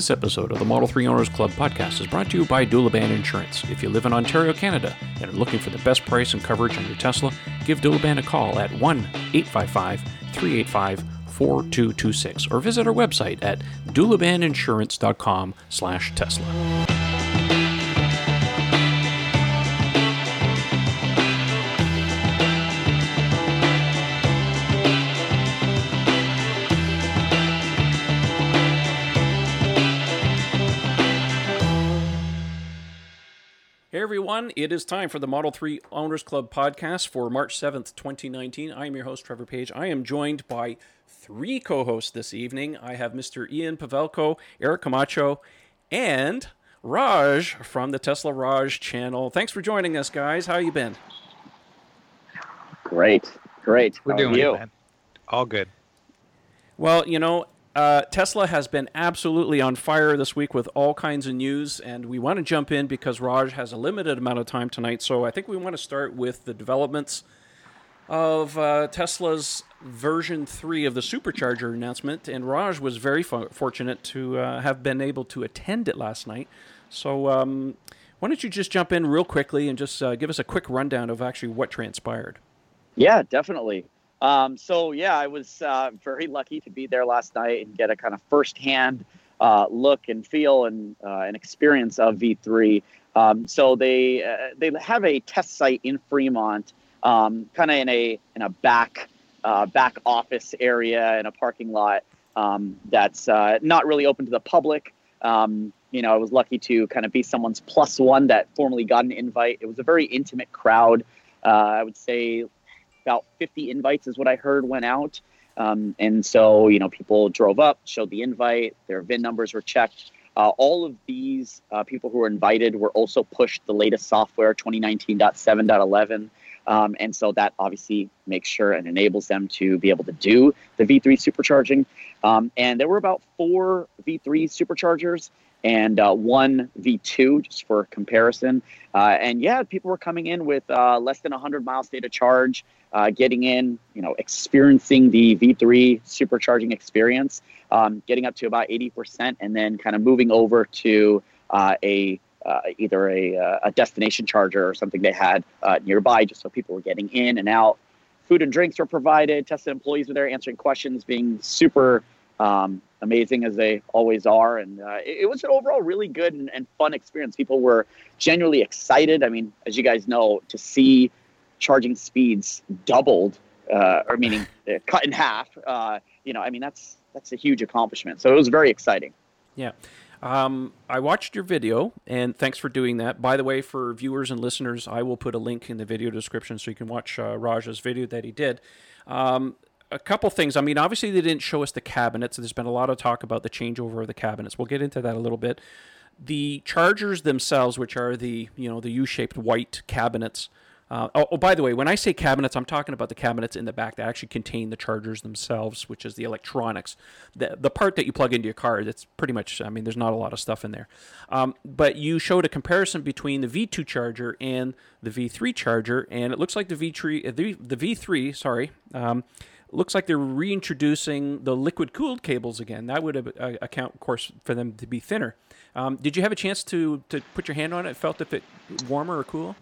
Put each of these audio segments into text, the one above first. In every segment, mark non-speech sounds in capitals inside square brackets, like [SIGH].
This episode of the Model 3 Owners Club podcast is brought to you by Doulaban Insurance. If you live in Ontario, Canada, and are looking for the best price and coverage on your Tesla, give Doulaban a call at 1 855 385 4226 or visit our website at doulabaninsurance.com slash Tesla. Everyone, it is time for the Model 3 Owners Club podcast for March 7th, 2019. I am your host, Trevor Page. I am joined by three co hosts this evening. I have Mr. Ian Pavelko, Eric Camacho, and Raj from the Tesla Raj channel. Thanks for joining us, guys. How you been? Great, great. We're How doing are you? it, man. All good. Well, you know, uh, Tesla has been absolutely on fire this week with all kinds of news, and we want to jump in because Raj has a limited amount of time tonight. So I think we want to start with the developments of uh, Tesla's version 3 of the supercharger announcement. And Raj was very fo- fortunate to uh, have been able to attend it last night. So um, why don't you just jump in real quickly and just uh, give us a quick rundown of actually what transpired? Yeah, definitely. Um, so yeah, I was uh, very lucky to be there last night and get a kind of firsthand uh, look and feel and uh, an experience of V3. Um, so they uh, they have a test site in Fremont, um, kind of in a in a back uh, back office area in a parking lot um, that's uh, not really open to the public. Um, you know, I was lucky to kind of be someone's plus one that formally got an invite. It was a very intimate crowd. Uh, I would say about 50 invites is what I heard went out. Um, and so, you know, people drove up, showed the invite, their VIN numbers were checked. Uh, all of these uh, people who were invited were also pushed the latest software, 2019.7.11. Um, and so that obviously makes sure and enables them to be able to do the V3 supercharging. Um, and there were about four V3 superchargers and uh, one V2, just for comparison. Uh, and yeah, people were coming in with uh, less than 100 mile state of charge, uh, getting in, you know, experiencing the V3 supercharging experience, um, getting up to about 80%, and then kind of moving over to uh, a uh, either a, a destination charger or something they had nearby, just so people were getting in and out. Food and drinks were provided. Tesla employees were there answering questions, being super um, amazing as they always are. And uh, it, it was an overall really good and, and fun experience. People were genuinely excited. I mean, as you guys know, to see charging speeds doubled, uh, or meaning [LAUGHS] cut in half, uh, you know, I mean, that's that's a huge accomplishment. So it was very exciting. Yeah. Um, I watched your video, and thanks for doing that. By the way, for viewers and listeners, I will put a link in the video description so you can watch uh, Raj's video that he did. Um, a couple things. I mean, obviously, they didn't show us the cabinets. There's been a lot of talk about the changeover of the cabinets. We'll get into that a little bit. The chargers themselves, which are the you know the U-shaped white cabinets. Uh, oh, oh, by the way, when I say cabinets, I'm talking about the cabinets in the back that actually contain the chargers themselves, which is the electronics. The, the part that you plug into your car, it's pretty much, I mean, there's not a lot of stuff in there. Um, but you showed a comparison between the V2 charger and the V3 charger, and it looks like the V3, uh, the, the V3, sorry, um, looks like they're reintroducing the liquid cooled cables again. That would uh, account, of course, for them to be thinner. Um, did you have a chance to, to put your hand on it? Felt if it warmer or cool?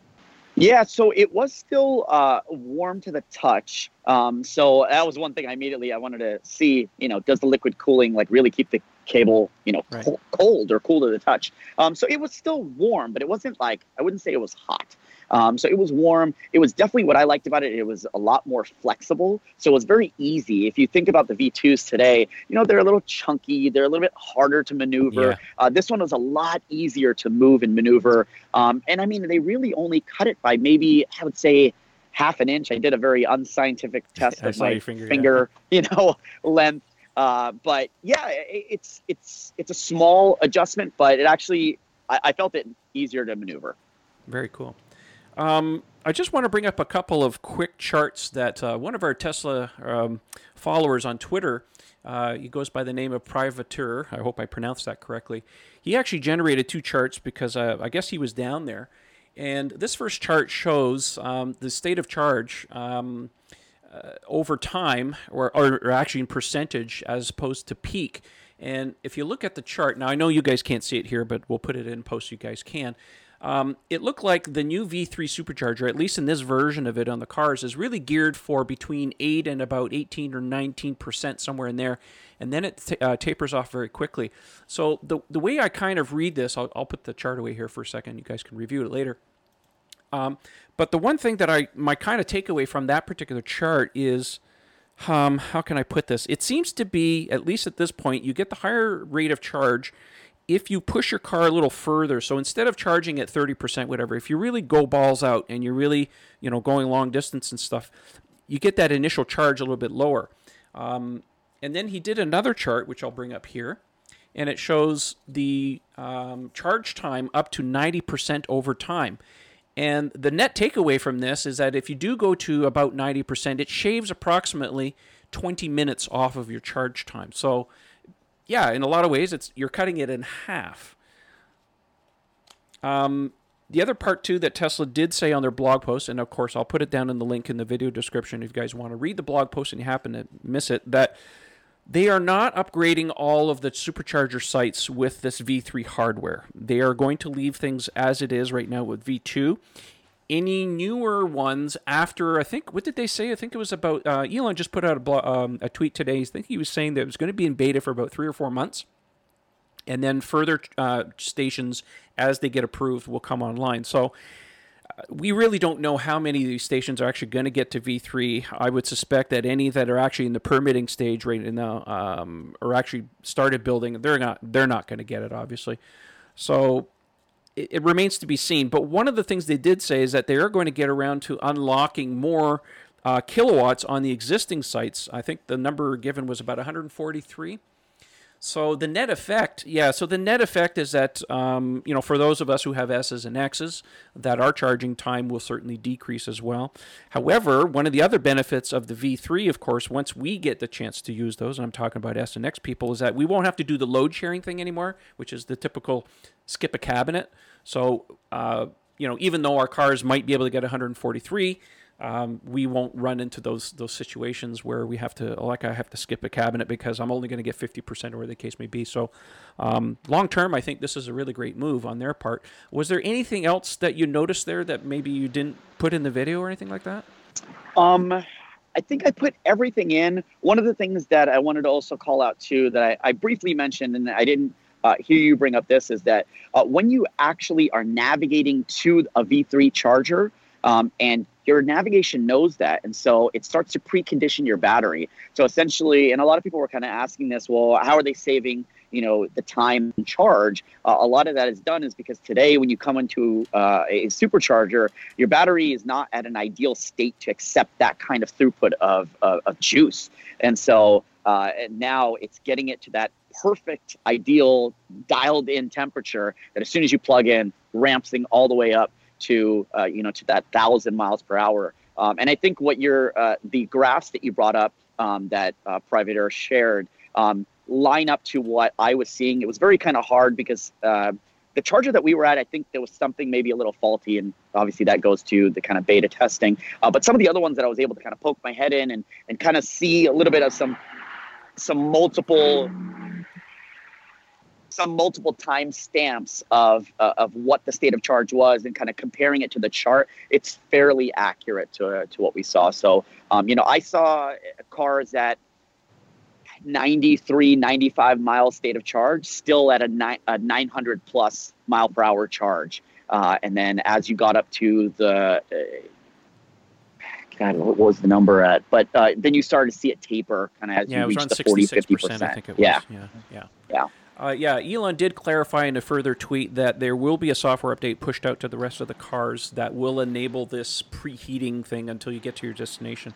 Yeah, so it was still uh, warm to the touch. Um, so that was one thing I immediately I wanted to see. You know, does the liquid cooling like really keep the cable, you know, Right. cold or cool to the touch? Um, so it was still warm, but it wasn't like I wouldn't say it was hot. Um, so it was warm. It was definitely what I liked about it. It was a lot more flexible. So it was very easy. If you think about the V2s today, you know, they're a little chunky. They're a little bit harder to maneuver. Yeah. Uh, this one was a lot easier to move and maneuver. Um, and I mean, they really only cut it by maybe, I would say, half an inch. I did a very unscientific [LAUGHS] test of my your finger, yeah. [LAUGHS] you know, length. Uh, but yeah, i it's it's it's a small adjustment, but it actually I, I felt it easier to maneuver. Very cool. Um, I just want to bring up a couple of quick charts that uh, one of our Tesla um, followers on Twitter, uh, he goes by the name of Privateur. I hope I pronounced that correctly. He actually generated two charts because uh, I guess he was down there. And this first chart shows um, the state of charge um, uh, over time, or, or, or actually in percentage as opposed to peak. And if you look at the chart, now I know you guys can't see it here, but we'll put it in post so you guys can. Um, it looked like the new V3 supercharger, at least in this version of it on the cars, is really geared for between 8 and about 18 or 19%, somewhere in there. And then it t- uh, tapers off very quickly. So the, the way I kind of read this, I'll, I'll put the chart away here for a second. You guys can review it later. Um, but the one thing that I, my kind of takeaway from that particular chart is um, how can I put this? It seems to be, at least at this point, you get the higher rate of charge if you push your car a little further. So instead of charging at 30%, whatever, if you really go balls out and you're really, you know, going long distance and stuff, you get that initial charge a little bit lower. Um, and then he did another chart, which I'll bring up here, and it shows the um, charge time up to 90% over time. And the net takeaway from this is that if you do go to about 90%, it shaves approximately 20 minutes off of your charge time. So, yeah, in a lot of ways, it's you're cutting it in half. Um, the other part too that Tesla did say on their blog post, and of course I'll put it down in the link in the video description if you guys want to read the blog post and you happen to miss it, that they are not upgrading all of the supercharger sites with this V3 hardware. They are going to leave things as it is right now with V2. Any newer ones after, I think, what did they say? I think it was about, uh, Elon just put out a, blog, um, a tweet today. I think he was saying that it was going to be in beta for about three or four months. And then further uh, stations, as they get approved, will come online. So, we really don't know how many of these stations are actually going to get to V3. I would suspect that any that are actually in the permitting stage right now um, or actually started building, they're not they're not going to get it, obviously. So it, it, remains to be seen. But one of the things they did say is that they are going to get around to unlocking more uh, kilowatts on the existing sites. I think the number given was about 143. So the net effect, yeah. So the net effect is that um, you know for those of us who have S's and X's, that our charging time will certainly decrease as well. However, one of the other benefits of the V3, of course, once we get the chance to use those, and I'm talking about S and X people, is that we won't have to do the load sharing thing anymore, which is the typical skip a cabinet. So uh, you know, even though our cars might be able to get 143 um, we won't run into those those situations where we have to like I have to skip a cabinet because I'm only going to get 50% or where the case may be. So um, long term, I think this is a really great move on their part. Was there anything else that you noticed there that maybe you didn't put in the video or anything like that? Um, I think I put everything in. One of the things that I wanted to also call out too that I, I briefly mentioned and I didn't uh, hear you bring up this is that uh, when you actually are navigating to a V3 charger um, and your navigation knows that. And so it starts to precondition your battery. So essentially, and a lot of people were kind of asking this, well, how are they saving? you know the time and charge uh, a lot of that is done is because today when you come into uh, a supercharger your battery is not at an ideal state to accept that kind of throughput of, of, of juice and so uh, and now it's getting it to that perfect ideal dialed in temperature that as soon as you plug in ramps thing all the way up to uh, you know to that thousand miles per hour. Um, and I think what your uh, the graphs that you brought up um, that uh, Private Air shared um, line up to what I was seeing. It was very kind of hard because uh, the charger that we were at, I think there was something maybe a little faulty, and obviously that goes to the kind of beta testing. Uh, but some of the other ones that I was able to kind of poke my head in and and kind of see a little bit of some some multiple some multiple time stamps of uh, of what the state of charge was and kind of comparing it to the chart, it's fairly accurate to uh, to what we saw. So, um, you know, I saw cars at 93, 95 mile state of charge, still at a, ni- a 900 plus mile per hour charge. Uh, and then as you got up to the uh, God, what was the number at? But uh, then you started to see it taper kind of as yeah, you reached the 40, 50%. I think it was. Yeah. Yeah. Yeah. yeah. Uh, yeah, Elon did clarify in a further tweet that there will be a software update pushed out to the rest of the cars that will enable this preheating thing until you get to your destination.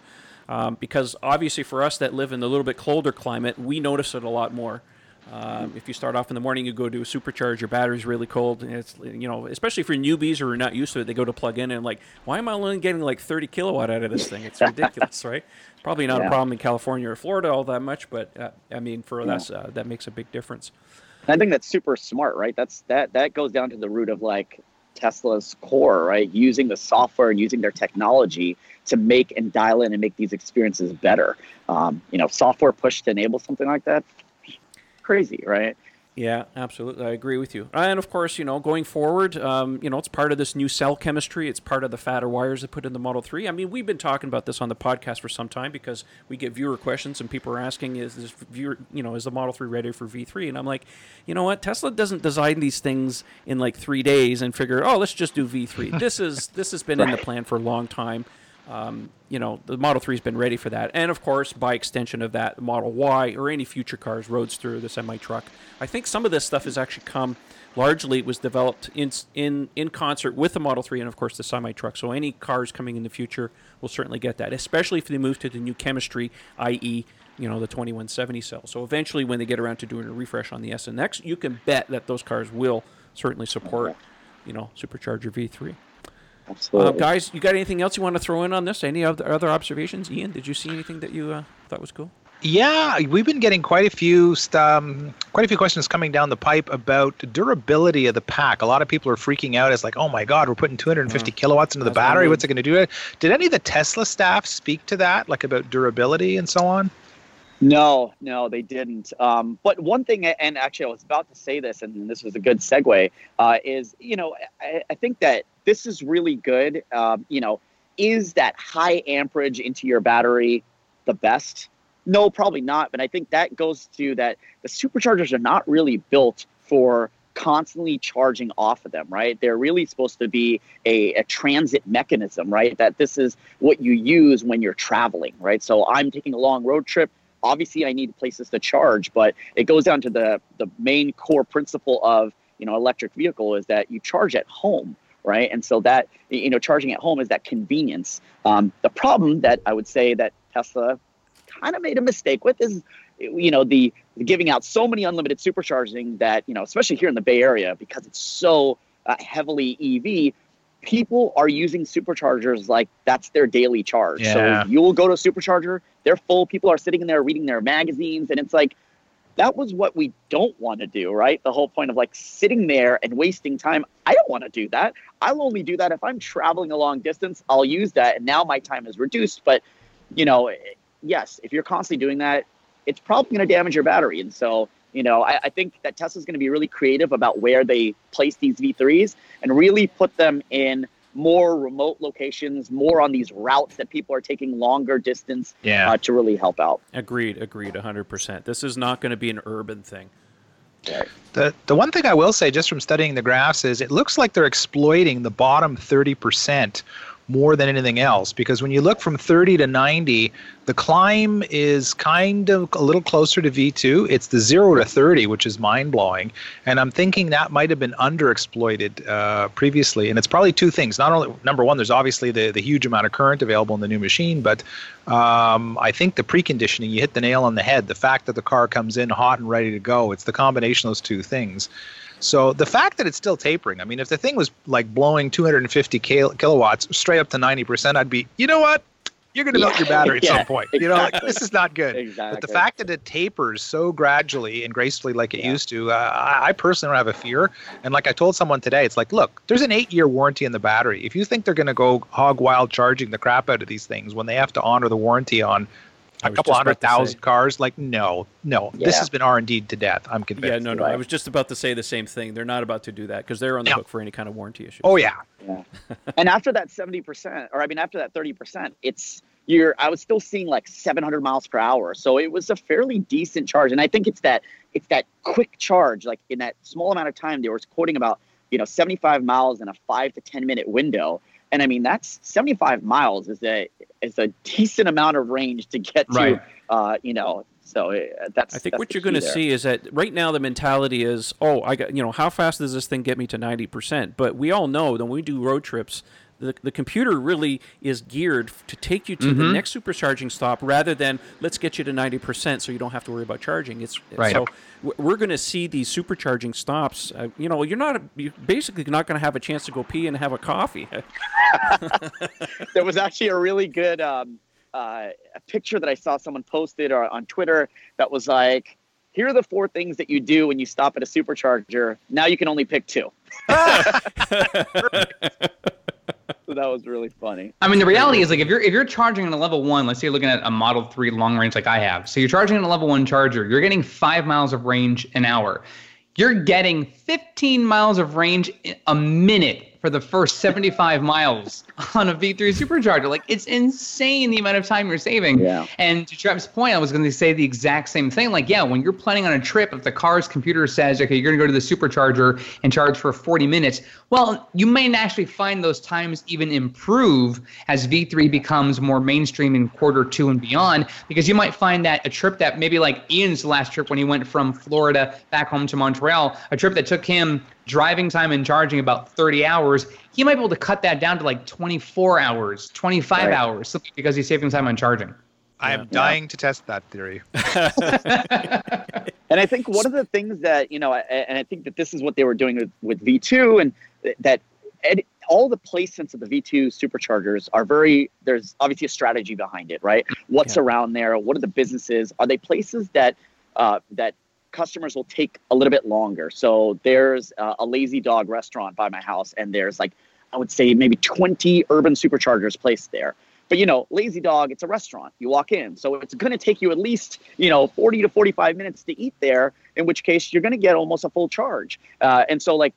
Um, because obviously, for us that live in a little bit colder climate, we notice it a lot more. Um, if you start off in the morning, you go to a supercharge, your battery's really cold. And it's you know, especially for newbies or are not used to it, they go to plug in and like, why am I only getting like 30 kilowatt out of this thing? It's [LAUGHS] ridiculous, right? Probably not yeah. a problem in California or Florida all that much, but uh, I mean, for yeah. us, uh, that makes a big difference. I think that's super smart, right? That's that that goes down to the root of like Tesla's core, right? Using the software and using their technology to make and dial in and make these experiences better. Um, you know, software push to enable something like that crazy, right? Yeah, absolutely. I agree with you. And of course, you know, going forward, um, you know, it's part of this new cell chemistry. It's part of the fatter wires they put in the Model 3. I mean, we've been talking about this on the podcast for some time because we get viewer questions and people are asking, is this viewer, you know, is the Model 3 ready for V3? And I'm like, you know what? Tesla doesn't design these things in like three days and figure, oh, let's just do V3. this is this has been right. in the plan for a long time. Um, you know, the Model 3 has been ready for that. And of course, by extension of that, the Model Y or any future cars, Roadster, the semi truck. I think some of this stuff has actually come largely was developed in in in concert with the Model 3 and of course the semi truck. So any cars coming in the future will certainly get that, especially if they move to the new chemistry, i.e., you know, the 2170 cell. So eventually, when they get around to doing a refresh on the S and X, you can bet that those cars will certainly support, you know, supercharger V3. Absolutely. Uh, guys, you got anything else you want to throw in on this? Any other other observations? Ian, did you see anything that you uh, thought was cool? Yeah, we've been getting quite a few um, quite a few questions coming down the pipe about durability of the pack. A lot of people are freaking out. It's like, oh my god, we're putting 250 mm. kilowatts into the battery. What's it going to do? Did any of the Tesla staff speak to that, like about durability and so on? No, no, they didn't. Um, but one thing, and actually, I was about to say this, and this was a good segue, uh, is you know, I, I, think that this is really good. Um, you know, is that high amperage into your battery the best? No, probably not. But I think that goes to that the superchargers are not really built for constantly charging off of them, right? They're really supposed to be a, a, transit mechanism, right? That this is what you use when you're traveling, right? So I'm taking a long road trip obviously I need places to charge, but it goes down to the the main core principle of you know electric vehicle is that you charge at home, right? And so that you know charging at home is that convenience. Um, the problem that I would say that Tesla kind of made a mistake with is you know the, the giving out so many unlimited supercharging that you know especially here in the Bay Area because it's so uh, heavily EV people are using superchargers like that's their daily charge. Yeah. So you'll go to a supercharger, they're full, people are sitting in there reading their magazines, and it's like that was what we don't want to do, right? The whole point of like sitting there and wasting time. I don't want to do that. I'll only do that if I'm traveling a long distance. I'll use that, and now my time is reduced. But you know, eh, yes, if you're constantly doing that, it's probably going to damage your battery. And so you know, I, I think that Tesla's going to be really creative about where they place these V3s and really put them in more remote locations, more on these routes that people are taking longer distance yeah. uh, to really help out. Agreed, agreed, 100%. This is not going to be an urban thing. The the one thing I will say just from studying the graphs is it looks like they're exploiting the bottom 30% more than anything else because when you look from 30 to 90 the climb is kind of a little closer to v2 it's the 0 to 30 which is mind-blowing and i'm thinking that might have been underexploited uh, previously and it's probably two things. Not only number one there's obviously the, the huge amount of current available in the new machine but um, i think the preconditioning you hit the nail on the head the fact that the car comes in hot and ready to go it's the combination of those two things so the fact that it's still tapering, I mean, if the thing was like blowing 250 kilowatts straight up to 90%, I'd be, you know what? You're going to melt your battery at [LAUGHS] yeah, some point. Exactly. You know, like, this is not good. Exactly. But the fact that it tapers so gradually and gracefully like it yeah. used to, uh, I, I personally don't have a fear. And like I told someone today, it's like, look, there's an eight year warranty in the battery. If you think they're going to go hog wild charging the crap out of these things when they have to honor the warranty on a couple hundred thousand cars. Like, no, no, yeah. this has been R and D to death. I'm convinced. Yeah, no, no. Right. I was just about to say the same thing. They're not about to do that because they're on the yeah. hook for any kind of warranty issue. Oh yeah. yeah. [LAUGHS] and after that seventy percent, or I mean, after that thirty percent, it's you're. I was still seeing like seven hundred miles per hour, so it was a fairly decent charge. And I think it's that it's that quick charge. Like in that small amount of time, they were quoting about you know seventy five miles in a five to ten minute window and I mean, that's 75 miles is a is a decent amount of range to get to. Right. Uh, you know, so uh, that's. I think that's what you're going to see is that right now the mentality is, oh, I got you know, how fast does this thing get me to 90 percent? But we all know that when we do road trips, the, the computer really is geared to take you to mm-hmm. the next supercharging stop rather than let's get you to 90% so you don't have to worry about charging. It's right. So we're going to see these supercharging stops. Uh, you know, you're not you're basically not going to have a chance to go pee and have a coffee. [LAUGHS] there was actually a really good um, uh, a picture that I saw someone posted or on Twitter that was like, here are the four things that you do when you stop at a supercharger. Now you can only pick two. [LAUGHS] [LAUGHS] [LAUGHS] so that was really funny. I mean, the reality is like if you're if you're charging on a level one, let's say you're looking at a Model Three long range like I have, so you're charging on a level one charger, you're getting five miles of range an hour. You're getting 15 miles of range a minute for the first 75 [LAUGHS] miles on a V3 supercharger. Like it's insane the amount of time you're saving. Yeah. And to Trev's point, I was going to say the exact same thing. Like, yeah, when you're planning on a trip, if the car's computer says, okay, you're going to go to the supercharger and charge for 40 minutes, well, you may actually find those times even improve as V3 becomes more mainstream in quarter two and beyond, because you might find that a trip that maybe like Ian's last trip when he went from Florida back home to Montreal, a trip that took him driving time and charging about 30 hours, he might be able to cut that down to like 24 hours, 25 right. hours, simply because he's saving time on charging. I am dying to test that theory. [LAUGHS] [LAUGHS] and I think one of the things that, you know, and I think that this is what they were doing with, with V2 and that ed, all the placements of the V2 superchargers are very, there's obviously a strategy behind it, right? What's yeah. around there? What are the businesses? Are they places that, uh, that customers will take a little bit longer. So there's a, a lazy dog restaurant by my house, and there's like, I would say maybe 20 urban superchargers placed there. But you know, Lazy Dog, it's a restaurant. You walk in, so it's going to take you at least you know 40 to 45 minutes to eat there. In which case, you're going to get almost a full charge. Uh, and so, like,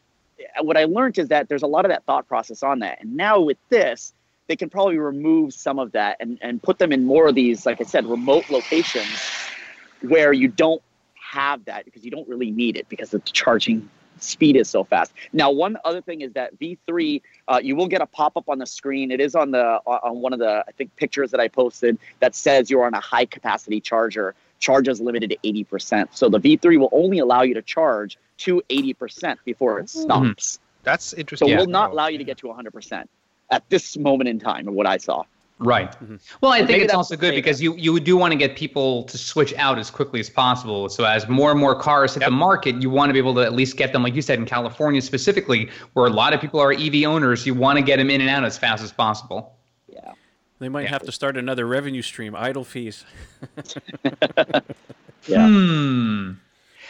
what I learned is that there's a lot of that thought process on that. And now with this, they can probably remove some of that and and put them in more of these, like I said, remote locations where you don't have that because you don't really need it because the charging speed is so fast. Now, one other thing is that V3, uh, you will get a pop up on the screen. It is on the on one of the I think pictures that I posted that says you're on a high capacity charger. Charge is limited to 80%. So the V3 will only allow you to charge to 80% before it stops. Mm-hmm. That's interesting. So it will not allow you to get to 100% at this moment in time of what I saw. Right. Mm-hmm. Well, I think it's also good because you, you do want to get people to switch out as quickly as possible. So as more and more cars hit yep. the market, you want to be able to at least get them, like you said, in California specifically, where a lot of people are EV owners. You want to get them in and out as fast as possible. Yeah. They might yeah. have to start another revenue stream, idle fees. [LAUGHS] [LAUGHS] yeah. Hmm.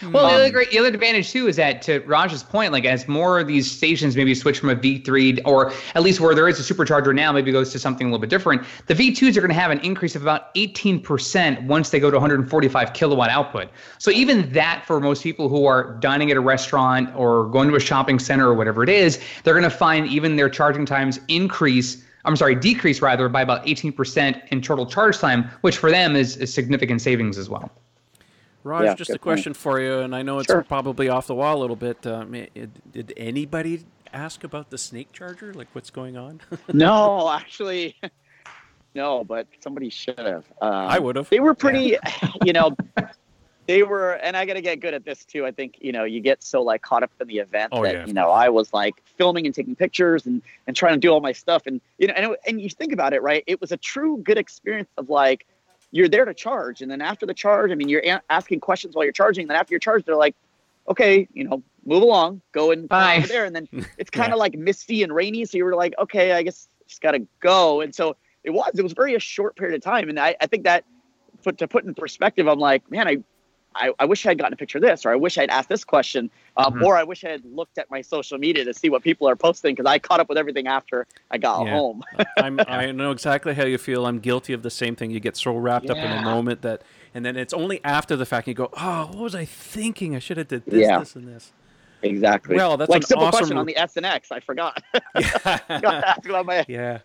Well, um, the other great, the other advantage too is that to Raj's point, like as more of these stations maybe switch from a V3 or at least where there is a supercharger now, maybe goes to something a little bit different. The V2s are going to have an increase of about 18% once they go to 145 kilowatt output. So even that for most people who are dining at a restaurant or going to a shopping center or whatever it is, they're going to find even their charging times increase. I'm sorry, decrease rather by about 18% in total charge time, which for them is, is significant savings as well. Raj, yeah, just a question point. for you, and I know it's sure. probably off the wall a little bit. Uh, did anybody ask about the snake charger? Like, what's going on? [LAUGHS] no, actually, [LAUGHS] no. But somebody should have. Um, I would have. They were pretty, yeah. [LAUGHS] you know. They were, and I got to get good at this too. I think you know you get so like caught up in the event oh, that yeah. you know I was like filming and taking pictures and and trying to do all my stuff and you know and, and you think about it right. It was a true good experience of like you're there to charge. And then after the charge, I mean, you're a- asking questions while you're charging. Then after you're charged, they're like, okay, you know, move along, go and Bye. over there. And then [LAUGHS] it's kind of yeah. like misty and rainy. So you were like, okay, I guess just got to go. And so it was, it was very a short period of time. And I, I think that put to put in perspective, I'm like, man, I, I, I, wish I had gotten a picture of this, or I wish I'd asked this question, um, mm-hmm. or I wish I had looked at my social media to see what people are posting because I caught up with everything after I got yeah. home. [LAUGHS] i know exactly how you feel. I'm guilty of the same thing. You get so wrapped yeah. up in a moment that, and then it's only after the fact you go, oh, what was I thinking? I should have did this, yeah. this, and this. Exactly. Well, that's like an simple awesome... question on the S and X. I forgot. [LAUGHS] Yeah. [LAUGHS] yeah.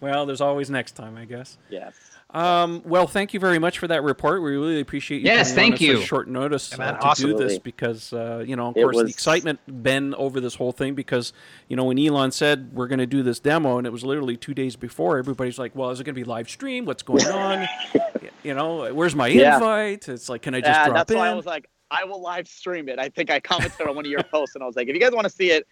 Well, there's always next time, I guess. Yes. Um, well, thank you very much for that report. We really appreciate you. Yes, thank you. short notice uh, to awesome. do this because uh, you know, of it course, was... the excitement been over this whole thing because you know when Elon said we're going to do this demo and it was literally two days before, everybody's like, "Well, is it going to be live stream? What's going on? [LAUGHS] you know, where's my yeah. invite?" It's like, can I just yeah, drop that's in? why I was like, I will live stream it. I think I commented on one of your posts and I was like, if you guys want to see it,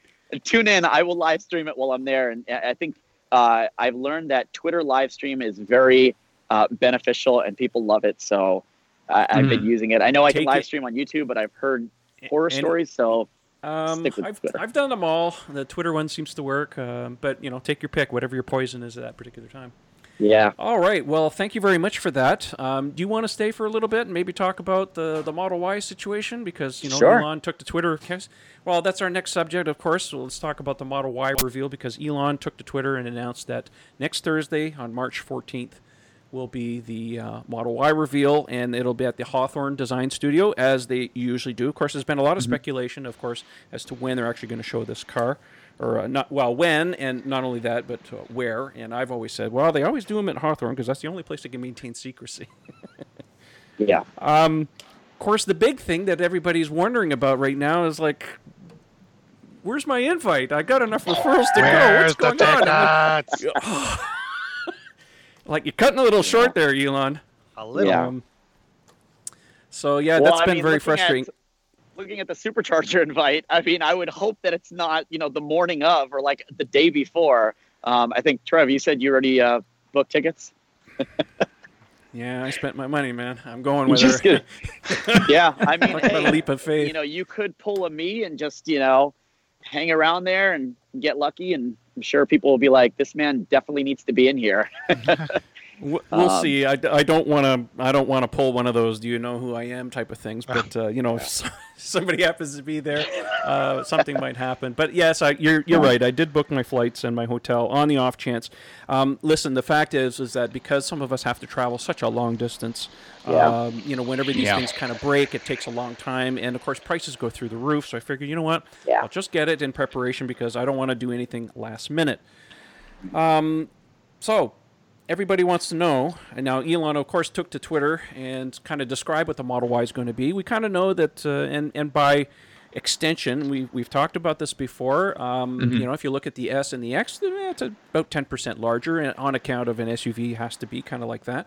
tune in. I will live stream it while I'm there. And I think uh, I've learned that Twitter live stream is very uh, beneficial and people love it. So I, have been hmm. using it. I know I Take can live stream on YouTube, but I've heard horror and, stories. So um, I've, I've done them all. The Twitter one seems to work, uh, but you know, take your pick, whatever your poison is at that particular time. Yeah. All right. Well, thank you very much for that. Um, do you want to stay for a little bit and maybe talk about the, the Model Y situation? Because, you know, Sure. Elon took to Twitter. Well, that's our next subject, of course. So let's talk about the Model Y reveal because Elon took to Twitter and announced that next Thursday on March 14th will be the uh, Model Y reveal, and it'll be at the Hawthorne Design Studio, as they usually do. Of course, there's been a lot of speculation, of course, as to when they're actually going to show this car. Or uh, not well, when and not only that, but uh, where. And I've always said, well, they always do them at Hawthorne because that's the only place they can maintain secrecy. Yeah. of course, the big thing that everybody's wondering about right now is like, where's my invite? I got enough referrals to go. Where's What's the going on? I'm like, you're cutting a little short there, Elon. A little. Yeah. Um, so yeah, Well, that's I been mean, very looking at- frustrating. looking at the supercharger [LAUGHS] invite, I mean, I would hope that it's not, you know, the morning of or like the day before. Um, I think Trev, you said you already uh, booked tickets. [LAUGHS] Yeah, I spent my money, man. I'm going [LAUGHS] with Just her. yeah, I mean, Talk about a leap of faith. you know, you could pull a me and just, you know, hang around there and get lucky, and I'm sure people will be like, "This man definitely needs to be in here." [LAUGHS] W- We'll Um, see. I, d- I don't want to. I don't want to pull one of those. Do you know who I am? Type of things. But uh, you know, [LAUGHS] if somebody happens to be there, uh, something might happen. But yes, I, you're you're right. I did book my flights and my hotel on the off chance. Um, listen, the fact is is that because some of us have to travel such a long distance, Yeah. um, you know, whenever these Yeah. things kind of break, it takes a long time, and of course, prices go through the roof. So I figured, you know what? Yeah. I'll just get it in preparation because I don't want to do anything last minute. Um, so everybody wants to know, and now Elon, of course, took to Twitter and kind of described what the Model Y is going to be. We kind of know that, uh, and and by extension, we we've talked about this before. Um, You know, if you look at the S and the X, it's about ten percent larger, and on account of an SUV, has to be kind of like that.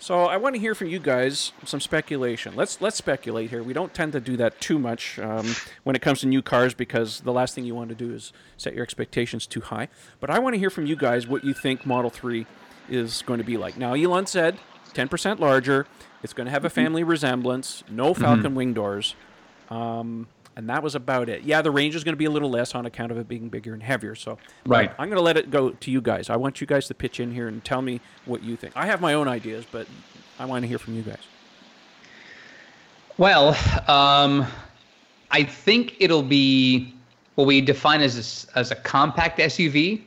So I want to hear from you guys some speculation. Let's let's speculate here. We don't tend to do that too much um, when it comes to new cars because the last thing you want to do is set your expectations too high. But I want to hear from you guys what you think Model 3 is going to be like. Now, Elon said 10% larger. It's going to have a family resemblance. No Falcon wing doors. Um, and that was about it. Yeah, the range is going to be a little less on account of it being bigger and heavier. So, Right. I'm going to let it go to you guys. I want you guys to pitch in here and tell me what you think. I have my own ideas, but I want to hear from you guys. Well, um, I think it'll be what we define as a, as a compact SUV.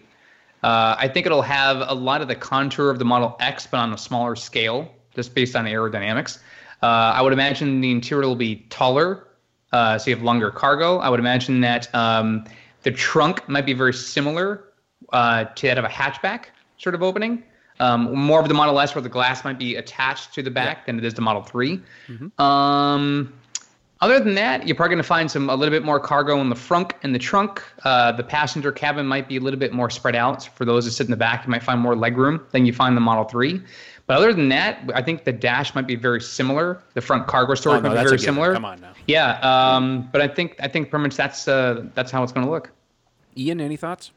Uh, I think it'll have a lot of the contour of the Model X, but on a smaller scale, just based on aerodynamics. Uh, I would imagine the interior will be taller, uh, so you have longer cargo. I would imagine that um, the trunk might be very similar uh, to that of a hatchback sort of opening. Um, more of the Model S, where the glass might be attached to the back than it is the Model 3. Um, other than that, you're probably going to find some a little bit more cargo in the front and the trunk. Uh, the passenger cabin might be a little bit more spread out. For those that sit in the back, you might find more legroom than you find the Model 3. But other than that, I think the dash might be very similar. The front cargo storage Oh, no, might be very similar. Come on now. Yeah, um, but I think I think pretty much that's uh, that's how it's going to look. Ian, any thoughts?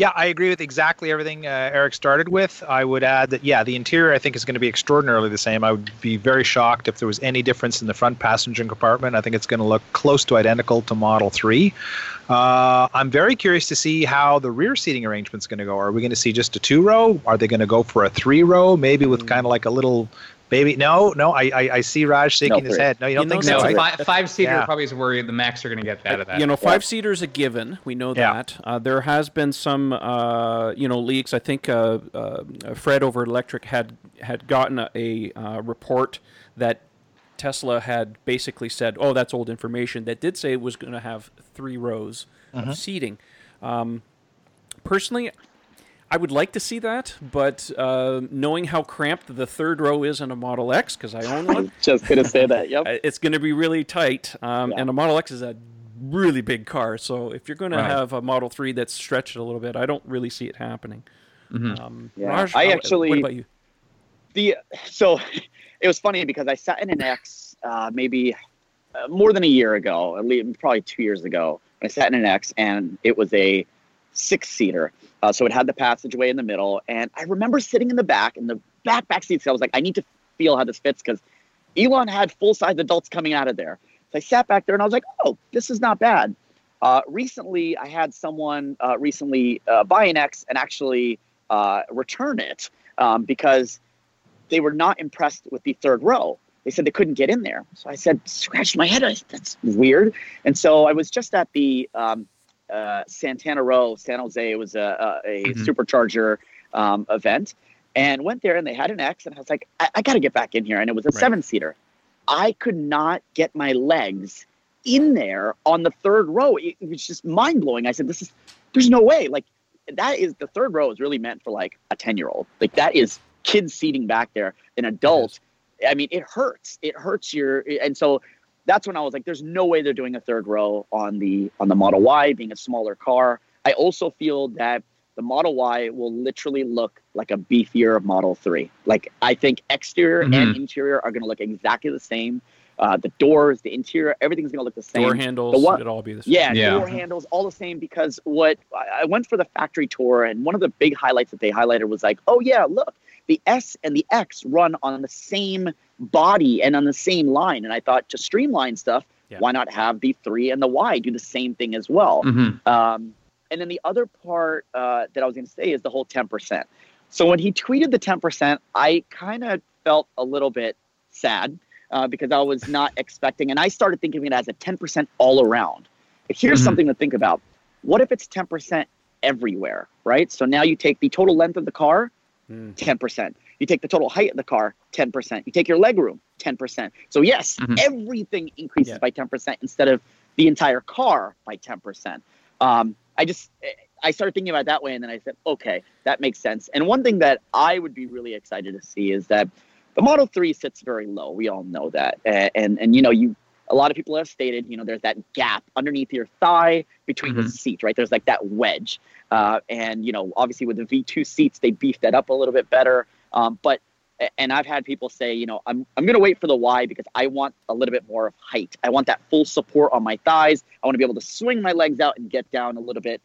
Yeah, I agree with exactly everything uh, Eric started with. I would add that, yeah, the interior I think is going to be extraordinarily the same. I would be very shocked if there was any difference in the front passenger compartment. I think it's going to look close to identical to Model 3. Uh, I'm very curious to see how the rear seating arrangement's going to go. Are we going to see just a two row? Are they going to go for a three row, maybe with kind of like a little baby? No, no, I, I, I see Raj shaking his head. No, you don't You think know, so? No, five, five seater Yeah. probably is where the Max are going to get out of that. You know, five seater is a given. We know Yeah. that. Uh, there has been some, uh, you know, leaks. I think uh, uh, Fred over Electrek had had gotten a, a uh, report that Tesla had basically said, "Oh, that's old information." That did say it was going to have three rows of seating. Um, personally, I would like to see that, but uh, knowing how cramped the third row is in a Model X, because I own one, [LAUGHS] Just gonna say that. Yep. [LAUGHS] it's going to be really tight. Um, Yeah. And a Model X is a really big car, so if you're going to Right. have a Model 3 that's stretched a little bit, I don't really see it happening. Um, Yeah. Raj, I how- actually- What about you? the so [LAUGHS] it was funny because I sat in an X uh, maybe uh, more than a year ago, at least probably two years ago. I sat in an X and it was a six seater, uh, so it had the passageway in the middle, and I remember sitting in the back in the back back seats. I was like, I need to feel how this fits because Elon had full size adults coming out of there. So I sat back there and I was like, oh, this is not bad. Uh, recently, I had someone uh, recently uh, buy an X and actually uh, return it um, because they were not impressed with the third row. They said they couldn't get in there. So I said, scratched my head. I, That's weird. And so I was just at the um, uh, Santana Row, San Jose. It was a, a, a Mhm. supercharger um, event and went there and they had an X. And I was like, I, I got to get back in here. And it was a Right. seven seater. I could not get my legs in there on the third row. It, it was just mind blowing. I said, this is, there's no way. Like, that is the third row is really meant for like a 10 year old. Like, that is kids seating back there. An adult, I mean, it hurts. It hurts your, and so that's when I was like, there's no way they're doing a third row on the on the Model Y, being a smaller car. I also feel that the Model Y will literally look like a beefier Model 3. Like I think exterior and Mhm. interior are going to look exactly the same. Uh, the doors, the interior, everything's going to look the same. Door handles, The one- it'll all be the same. Yeah, Yeah. door handles, all the same. Because what I I went for the factory tour, and one of the big highlights that they highlighted was like, oh yeah, look, the S and the X run on the same body and on the same line. And I thought to streamline stuff, Yeah. why not have the three and the Y do the same thing as well? Mhm. Um, and then the other part uh, that I was going to say is the whole 10%. So when he tweeted the 10%, I kind of felt a little bit sad uh, because I was not expecting, and I started thinking of it as a 10% all around. Here's Mhm. something to think about. What if it's 10% everywhere, right? So now you take the total length of the car, Mm. 10%. You take the total height of the car, 10%. You take your leg room, 10%. So yes, Mhm. everything increases Yeah. by 10% instead of the entire car by 10%. Um, I just I started thinking about it that way, and then I said, okay, that makes sense. And one thing that I would be really excited to see is that the Model 3 sits very low. We all know that, and and, and you know you. A lot of people have stated, you know, there's that gap underneath your thigh between the Mhm. seats, right? There's like that wedge, uh, and you know, obviously with the V2 seats, they beefed that up a little bit better. Um, but and I've had people say, you know, I'm I'm gonna wait for the Y because I want a little bit more of height. I want that full support on my thighs. I want to be able to swing my legs out and get down a little bit,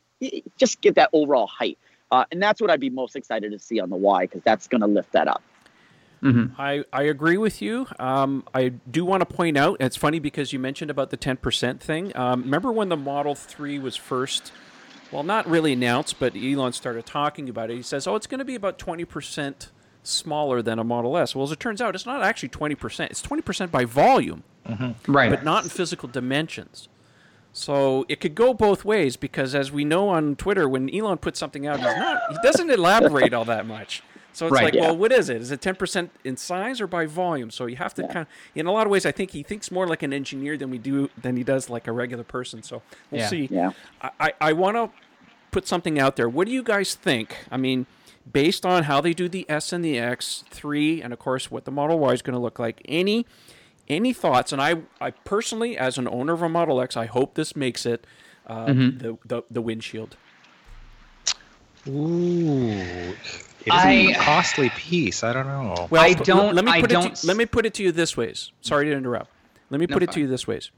just get that overall height. Uh, and that's what I'd be most excited to see on the Y because that's gonna lift that up. Mhm. I, I agree with you. Um, I do want to point out, it's funny because you mentioned about the 10% thing. Um, remember when the Model 3 was first, well, not really announced, but Elon started talking about it. He says, oh, it's going to be about 20% smaller than a Model S. Well, as it turns out, it's not actually 20%. It's 20% by volume, Right. but not in physical dimensions. So it could go both ways because, as we know on Twitter, when Elon puts something out, he's not he doesn't elaborate all that much. So it's Right. like, Yeah. well, what is it? Is it ten percent in size or by volume? So you have to kind of, in a lot of ways, I think he thinks more like an engineer than we do than he does like a regular person. So we'll Yeah. see. Yeah. I, I, I want to put something out there. What do you guys think? I mean, based on how they do the S and the X three, and of course what the Model Y is going to look like. Any any thoughts? And I I personally, as an owner of a Model X, I hope this makes it uh, Mm-hmm. the, the the windshield. Ooh, it is I- a costly piece. I don't know. Well, I p- don't- Let me I it. don't To, let me put it to you this ways. Sorry to interrupt. Let me No, put it to you this ways.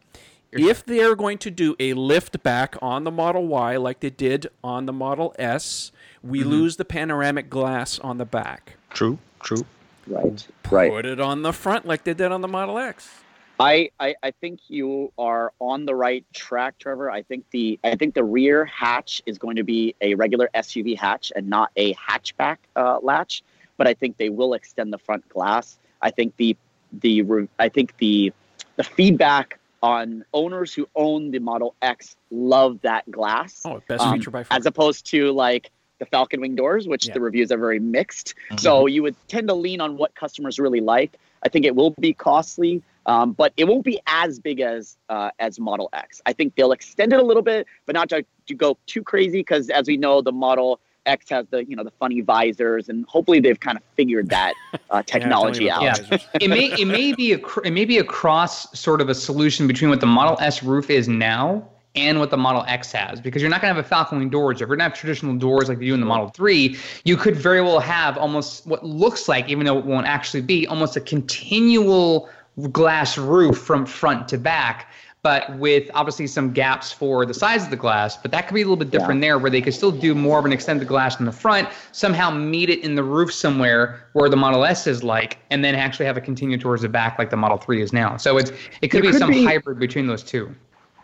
If they're going to do a lift back on the Model Y like they did on the Model S, we Mm-hmm. lose the panoramic glass on the back. True, true. Right. Right. Put it on the front like they did on the Model X. I, I, I think you are on the right track, Trevor. I think the I think the rear hatch is going to be a regular SUV hatch and not a hatchback uh, latch. But I think they will extend the front glass. I think the the I think the the feedback on owners who own the Model X love that glass Oh, best um, feature by far. as opposed to like the Falcon Wing doors, which Yeah. the reviews are very mixed. So you would tend to lean on what customers really like. I think it will be costly, um, but it won't be as big as uh, as Model X. I think they'll extend it a little bit, but not to, to go too crazy because, as we know, the Model X has the you know the funny visors, and hopefully they've kind of figured that [LAUGHS] uh, technology Yeah, out. about the visors. it may it may be a cr- it may be a cross sort of a solution between what the Model S roof is now and what the Model X has because you're not going to have a Falcon Wing doors. If you're going to have traditional doors like you do in the Model 3, you could very well have almost what looks like, even though it won't actually be, almost a continual glass roof from front to back. But with obviously some gaps for the size of the glass, but that could be a little bit different there, where they could still do more of an extended glass in the front, somehow meet it in the roof somewhere where the Model S is like, and then actually have it continue towards the back like the Model 3 is now. So it's it could There be could some be- hybrid between those two.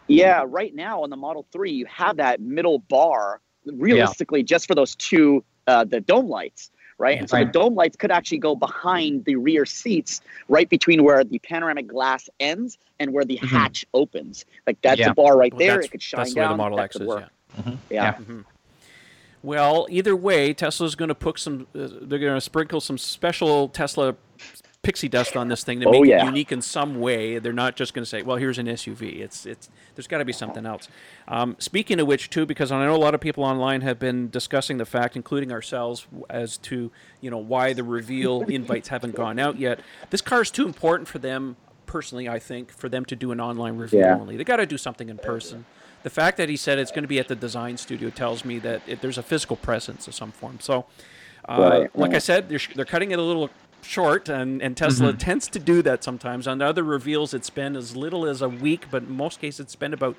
Yeah, right now on the Model 3, you have that middle bar realistically just for those two, uh, the dome lights, right? And so the dome lights could actually go behind the rear seats, right between where the panoramic glass ends and where the mm-hmm. hatch opens. Like that's yeah. a bar right there. It could shine that's down. the Model X is, yeah. Mm-hmm. Yeah. Mm-hmm. Well, either way, Tesla's going to put some. Uh, they're going to sprinkle some special Tesla pixie dust on this thing to oh, make yeah. it unique in some way. They're not just going to say, "Well, here's an SUV." It's it's there's got to be something else. Um, speaking of which, too, because I know a lot of people online have been discussing the fact, including ourselves, as to you know why the reveal [LAUGHS] invites haven't gone out yet. This car is too important for them personally. I think for them to do an online review yeah. only. They got to do something in person. The fact that he said it's going to be at the design studio tells me that it, there's a physical presence of some form. So. Uh, right. Like I said, they're, they're cutting it a little short, and, and Tesla mm-hmm. tends to do that sometimes. On the other reveals, it's been as little as a week, but in most cases, it's been about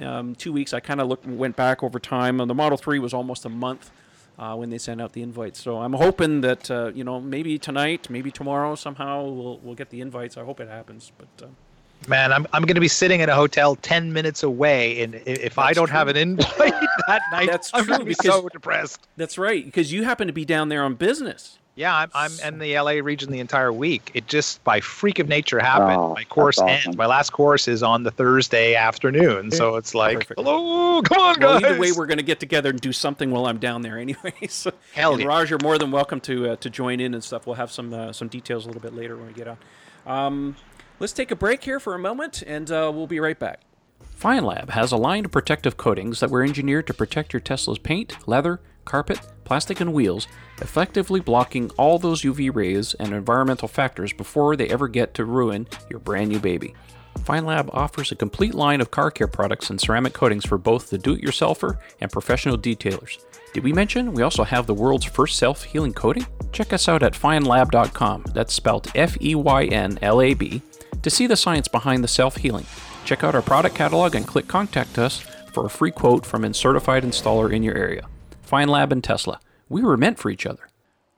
um, two weeks. I kind of looked went back over time. And the Model 3 was almost a month uh, when they sent out the invites. So I'm hoping that, uh, you know, maybe tonight, maybe tomorrow somehow we'll, we'll get the invites. I hope it happens. But. Uh, Man, I'm, I'm going to be sitting in a hotel 10 minutes away, and if that's I don't true. have an invite [LAUGHS] that night, that's I'm true, because, so depressed. That's right, because you happen to be down there on business. Yeah, I'm, I'm in the LA region the entire week. It just by freak of nature happened. Oh, My course awesome. ends. My last course is on the Thursday afternoon, so it's like, Perfect. hello, come on, well, guys. Either way, we're going to get together and do something while I'm down there, [LAUGHS] anyway. so, Hell yeah. Raj, you're more than welcome to uh, to join in and stuff. We'll have some uh, some details a little bit later when we get on. Um, let's take a break here for a moment, and uh, we'll be right back. Feynlab has a line of protective coatings that were engineered to protect your Tesla's paint, leather, carpet, plastic, and wheels, effectively blocking all those UV rays and environmental factors before they ever get to ruin your brand new baby. Feynlab offers a complete line of car care products and ceramic coatings for both the do it yourselfer and professional detailers. Did we mention we also have the world's first self healing coating? Check us out at feynlab.com, that's spelled F E Y N L A B, to see the science behind the self healing. Check out our product catalog and click Contact Us for a free quote from a certified installer in your area. Feynlab and Tesla. We were meant for each other.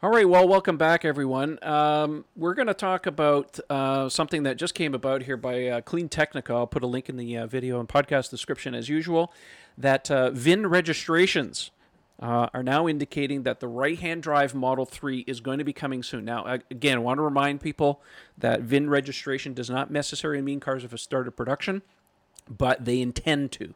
All right, well, welcome back, everyone. Um, we're going to talk about uh, something that just came about here by uh, CleanTechnica. I'll put a link in the uh, video and podcast description as usual. That uh, VIN registrations uh, are now indicating that the right hand drive Model 3 is going to be coming soon. Now, again, I want to remind people that VIN registration does not necessarily mean cars have started production, but they intend to.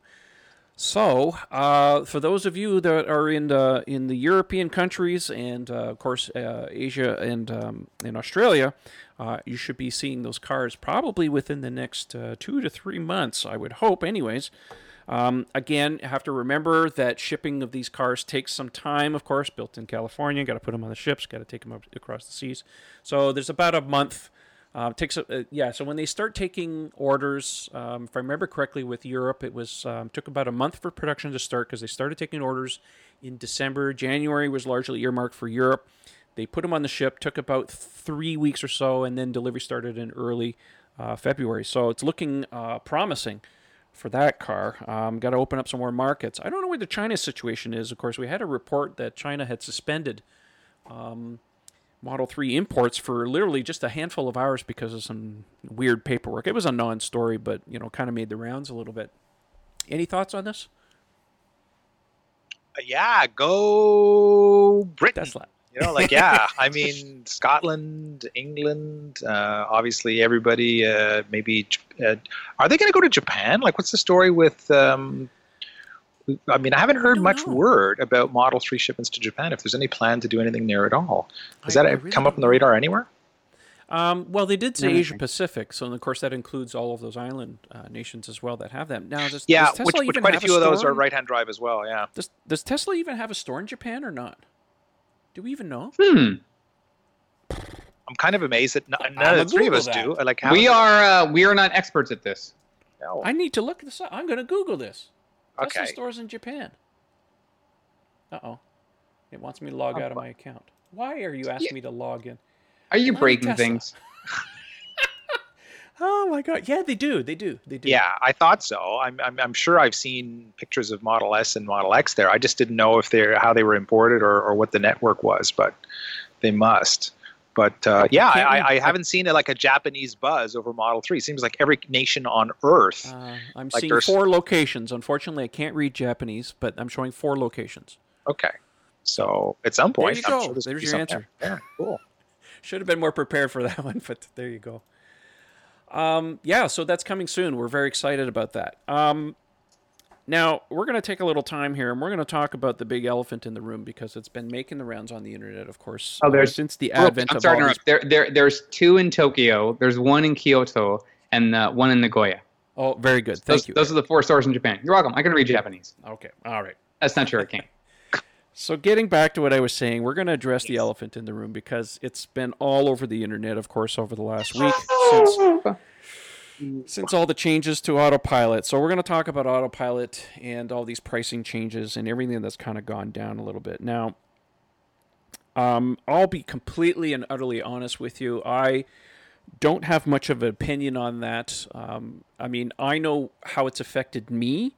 So, uh, for those of you that are in the in the European countries and uh, of course uh, Asia and um, in Australia, uh, you should be seeing those cars probably within the next uh, two to three months. I would hope, anyways. Um, again, have to remember that shipping of these cars takes some time. Of course, built in California, got to put them on the ships, got to take them across the seas. So there's about a month uh, takes a, uh, yeah. So when they start taking orders, um, if I remember correctly, with Europe, it was um, took about a month for production to start because they started taking orders in December. January was largely earmarked for Europe. They put them on the ship. Took about three weeks or so, and then delivery started in early uh, February. So it's looking uh, promising for that car. Um, Got to open up some more markets. I don't know where the China situation is. Of course, we had a report that China had suspended. Um, Model 3 imports for literally just a handful of hours because of some weird paperwork. It was a non story, but, you know, kind of made the rounds a little bit. Any thoughts on this? Uh, yeah, go Britain. Tesla. You know, like, yeah, I mean, [LAUGHS] Scotland, England, uh, obviously everybody, uh, maybe, uh, are they going to go to Japan? Like, what's the story with um, I mean, I haven't heard I much know. word about Model 3 shipments to Japan, if there's any plan to do anything there at all. Has I, that really come up on the radar anywhere? Um, well, they did say Asia Pacific, so of course that includes all of those island uh, nations as well that have them. Now, does, yeah, does which, which quite a few of those are right-hand drive as well. Yeah. Does Does Tesla even have a store in Japan or not? Do we even know? Hmm. I'm kind of amazed that none, none of the three of us that. do. Like, we are uh, we are not experts at this. No. I need to look this up. I'm going to Google this. Okay. Tesla stores in Japan. Uh oh. It wants me to log oh, out of my account. Why are you asking yeah. me to log in? Are you breaking things? [LAUGHS] oh my god! Yeah, they do. They do. They do. Yeah, I thought so. I'm, I'm, I'm sure I've seen pictures of Model S and Model X there. I just didn't know if they're how they were imported or, or what the network was, but they must. But uh, yeah, I, I, haven't seen it like a Japanese buzz over Model 3. It seems like every nation on Earth. Uh, I'm like seeing four locations. Unfortunately, I can't read Japanese, but I'm showing four locations. Okay. So at some point, there you go. Sure there's, there's your answer. There. Yeah, cool. [LAUGHS] Should have been more prepared for that [LAUGHS] one, but there you go. Um, yeah, so that's coming soon. We're very excited about that. Um, now, we're going to take a little time here and we're going to talk about the big elephant in the room because it's been making the rounds on the internet, of course. Oh, there's uh, since the advent I'm of sorry all these... there, there, There's two in Tokyo, there's one in Kyoto, and uh, one in Nagoya. Oh, very good. Thank those, you. Those are the four stores in Japan. You're welcome. I can read Japanese. Okay. All right. That's not true. I can't. So, getting back to what I was saying, we're going to address the elephant in the room because it's been all over the internet, of course, over the last week since since all the changes to autopilot. So we're going to talk about autopilot and all these pricing changes and everything that's kind of gone down a little bit. Now, um, I'll be completely and utterly honest with you. I don't have much of an opinion on that. Um, I mean, I know how it's affected me.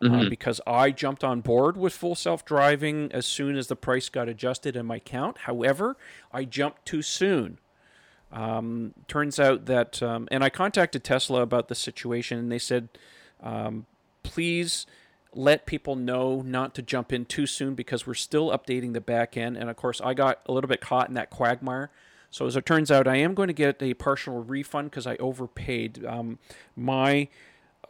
Uh, mm-hmm. Uh, because I jumped on board with full self driving as soon as the price got adjusted in my count. However, I jumped too soon. Um, turns out that, um, and I contacted Tesla about the situation, and they said, um, please let people know not to jump in too soon because we're still updating the back end. And of course, I got a little bit caught in that quagmire. So as it turns out, I am going to get a partial refund because I overpaid. Um, my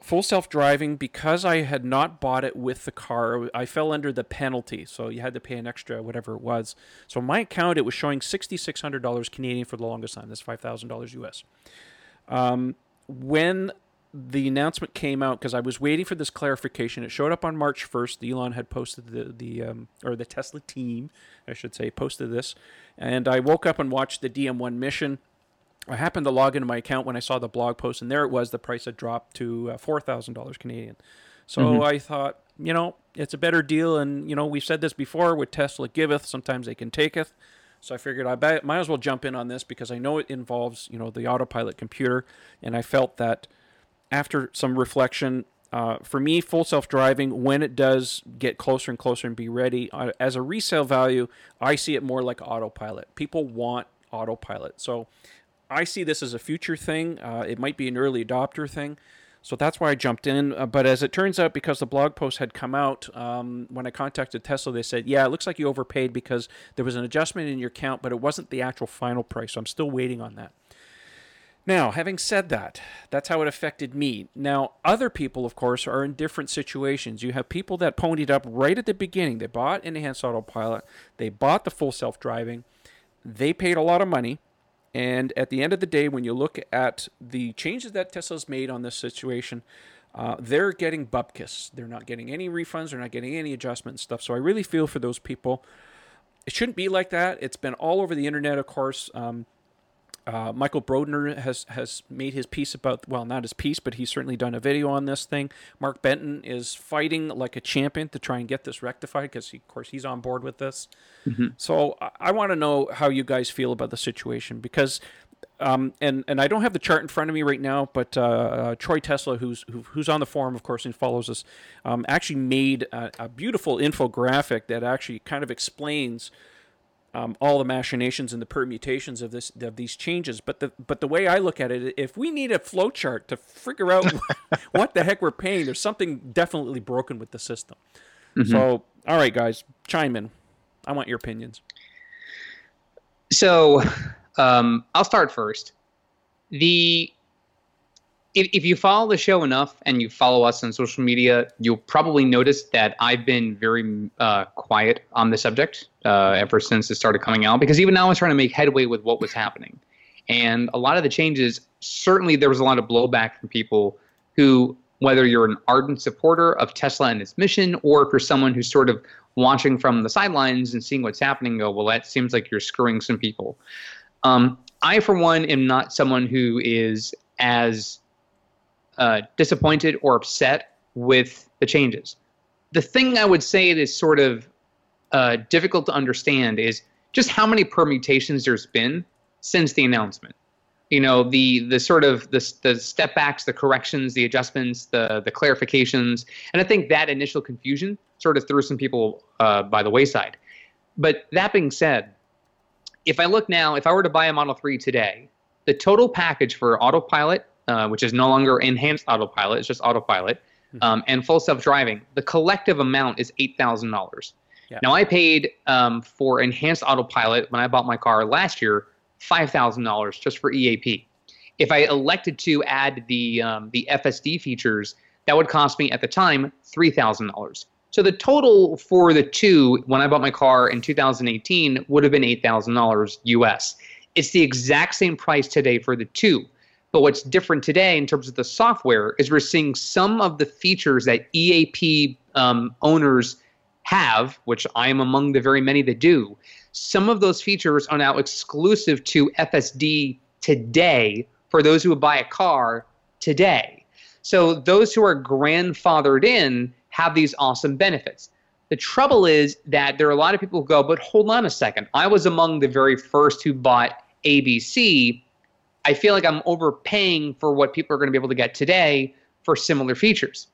full self driving because I had not bought it with the car. I fell under the penalty, so you had to pay an extra whatever it was. So my account it was showing sixty six hundred dollars Canadian for the longest time. That's five thousand dollars US. Um, when the announcement came out, because I was waiting for this clarification, it showed up on March first. Elon had posted the the um, or the Tesla team, I should say, posted this, and I woke up and watched the DM1 mission I happened to log into my account when I saw the blog post, and there it was. The price had dropped to uh, four thousand dollars Canadian. So mm-hmm. I thought, you know, it's a better deal, and you know, we've said this before with Tesla giveth, sometimes they can taketh. So I figured I might as well jump in on this because I know it involves, you know, the autopilot computer, and I felt that after some reflection, uh, for me, full self driving, when it does get closer and closer and be ready, uh, as a resale value, I see it more like autopilot. People want autopilot. So I see this as a future thing. Uh, it might be an early adopter thing. So that's why I jumped in. Uh, but as it turns out, because the blog post had come out, um, when I contacted Tesla, they said, yeah, it looks like you overpaid because there was an adjustment in your count, but it wasn't the actual final price. So I'm still waiting on that. Now, having said that, that's how it affected me. Now, other people, of course, are in different situations. You have people that ponied up right at the beginning. They bought Enhanced Autopilot, they bought the full self driving, they paid a lot of money and at the end of the day, when you look at the changes that Tesla's made on this situation, uh, they're getting bupkis. They're not getting any refunds. They're not getting any adjustment stuff. So I really feel for those people. It shouldn't be like that. It's been all over the internet, of course. Um, uh, Michael Brodner has has made his piece about well, not his piece, but he's certainly done a video on this thing. Mark Benton is fighting like a champion to try and get this rectified because, of course, he's on board with this. Mm-hmm. So I, I want to know how you guys feel about the situation because. Um, and and I don't have the chart in front of me right now, but uh, uh, Troy Teslike, who's who, who's on the forum, of course, and follows us, um, actually made a, a beautiful infographic that actually kind of explains um, all the machinations and the permutations of this of these changes. But the but the way I look at it, if we need a flowchart to figure out [LAUGHS] what the heck we're paying, there's something definitely broken with the system. Mm-hmm. So, all right, guys, chime in. I want your opinions. So, um, I'll start first. The if, if you follow the show enough and you follow us on social media, you'll probably notice that I've been very uh, quiet on the subject uh, ever since it started coming out because even now I'm trying to make headway with what was happening. And a lot of the changes, certainly there was a lot of blowback from people who, whether you're an ardent supporter of Tesla and its mission, or if you're someone who's sort of watching from the sidelines and seeing what's happening, go, well, that seems like you're screwing some people. Um, I, for one, am not someone who is as uh, disappointed or upset with the changes. The thing I would say is sort of uh, difficult to understand is just how many permutations there's been since the announcement. You know, the the sort of the the step backs, the corrections, the adjustments, the the clarifications, and I think that initial confusion sort of threw some people uh, by the wayside. But that being said, if I look now, if I were to buy a Model 3 today, the total package for autopilot uh, which is no longer enhanced autopilot, it's just autopilot, mm-hmm. um, and full self driving, the collective amount is $8,000. Yeah. Now, I paid um, for enhanced autopilot when I bought my car last year $5,000 just for EAP. If I elected to add the um, the FSD features, that would cost me at the time $3,000. So the total for the two when I bought my car in 2018 would have been $8,000 US. It's the exact same price today for the two. But what's different today in terms of the software is we're seeing some of the features that EAP um, owners have, which I am among the very many that do. Some of those features are now exclusive to FSD today for those who would buy a car today. So those who are grandfathered in have these awesome benefits. The trouble is that there are a lot of people who go, but hold on a second. I was among the very first who bought ABC. I feel like I'm overpaying for what people are going to be able to get today for similar features.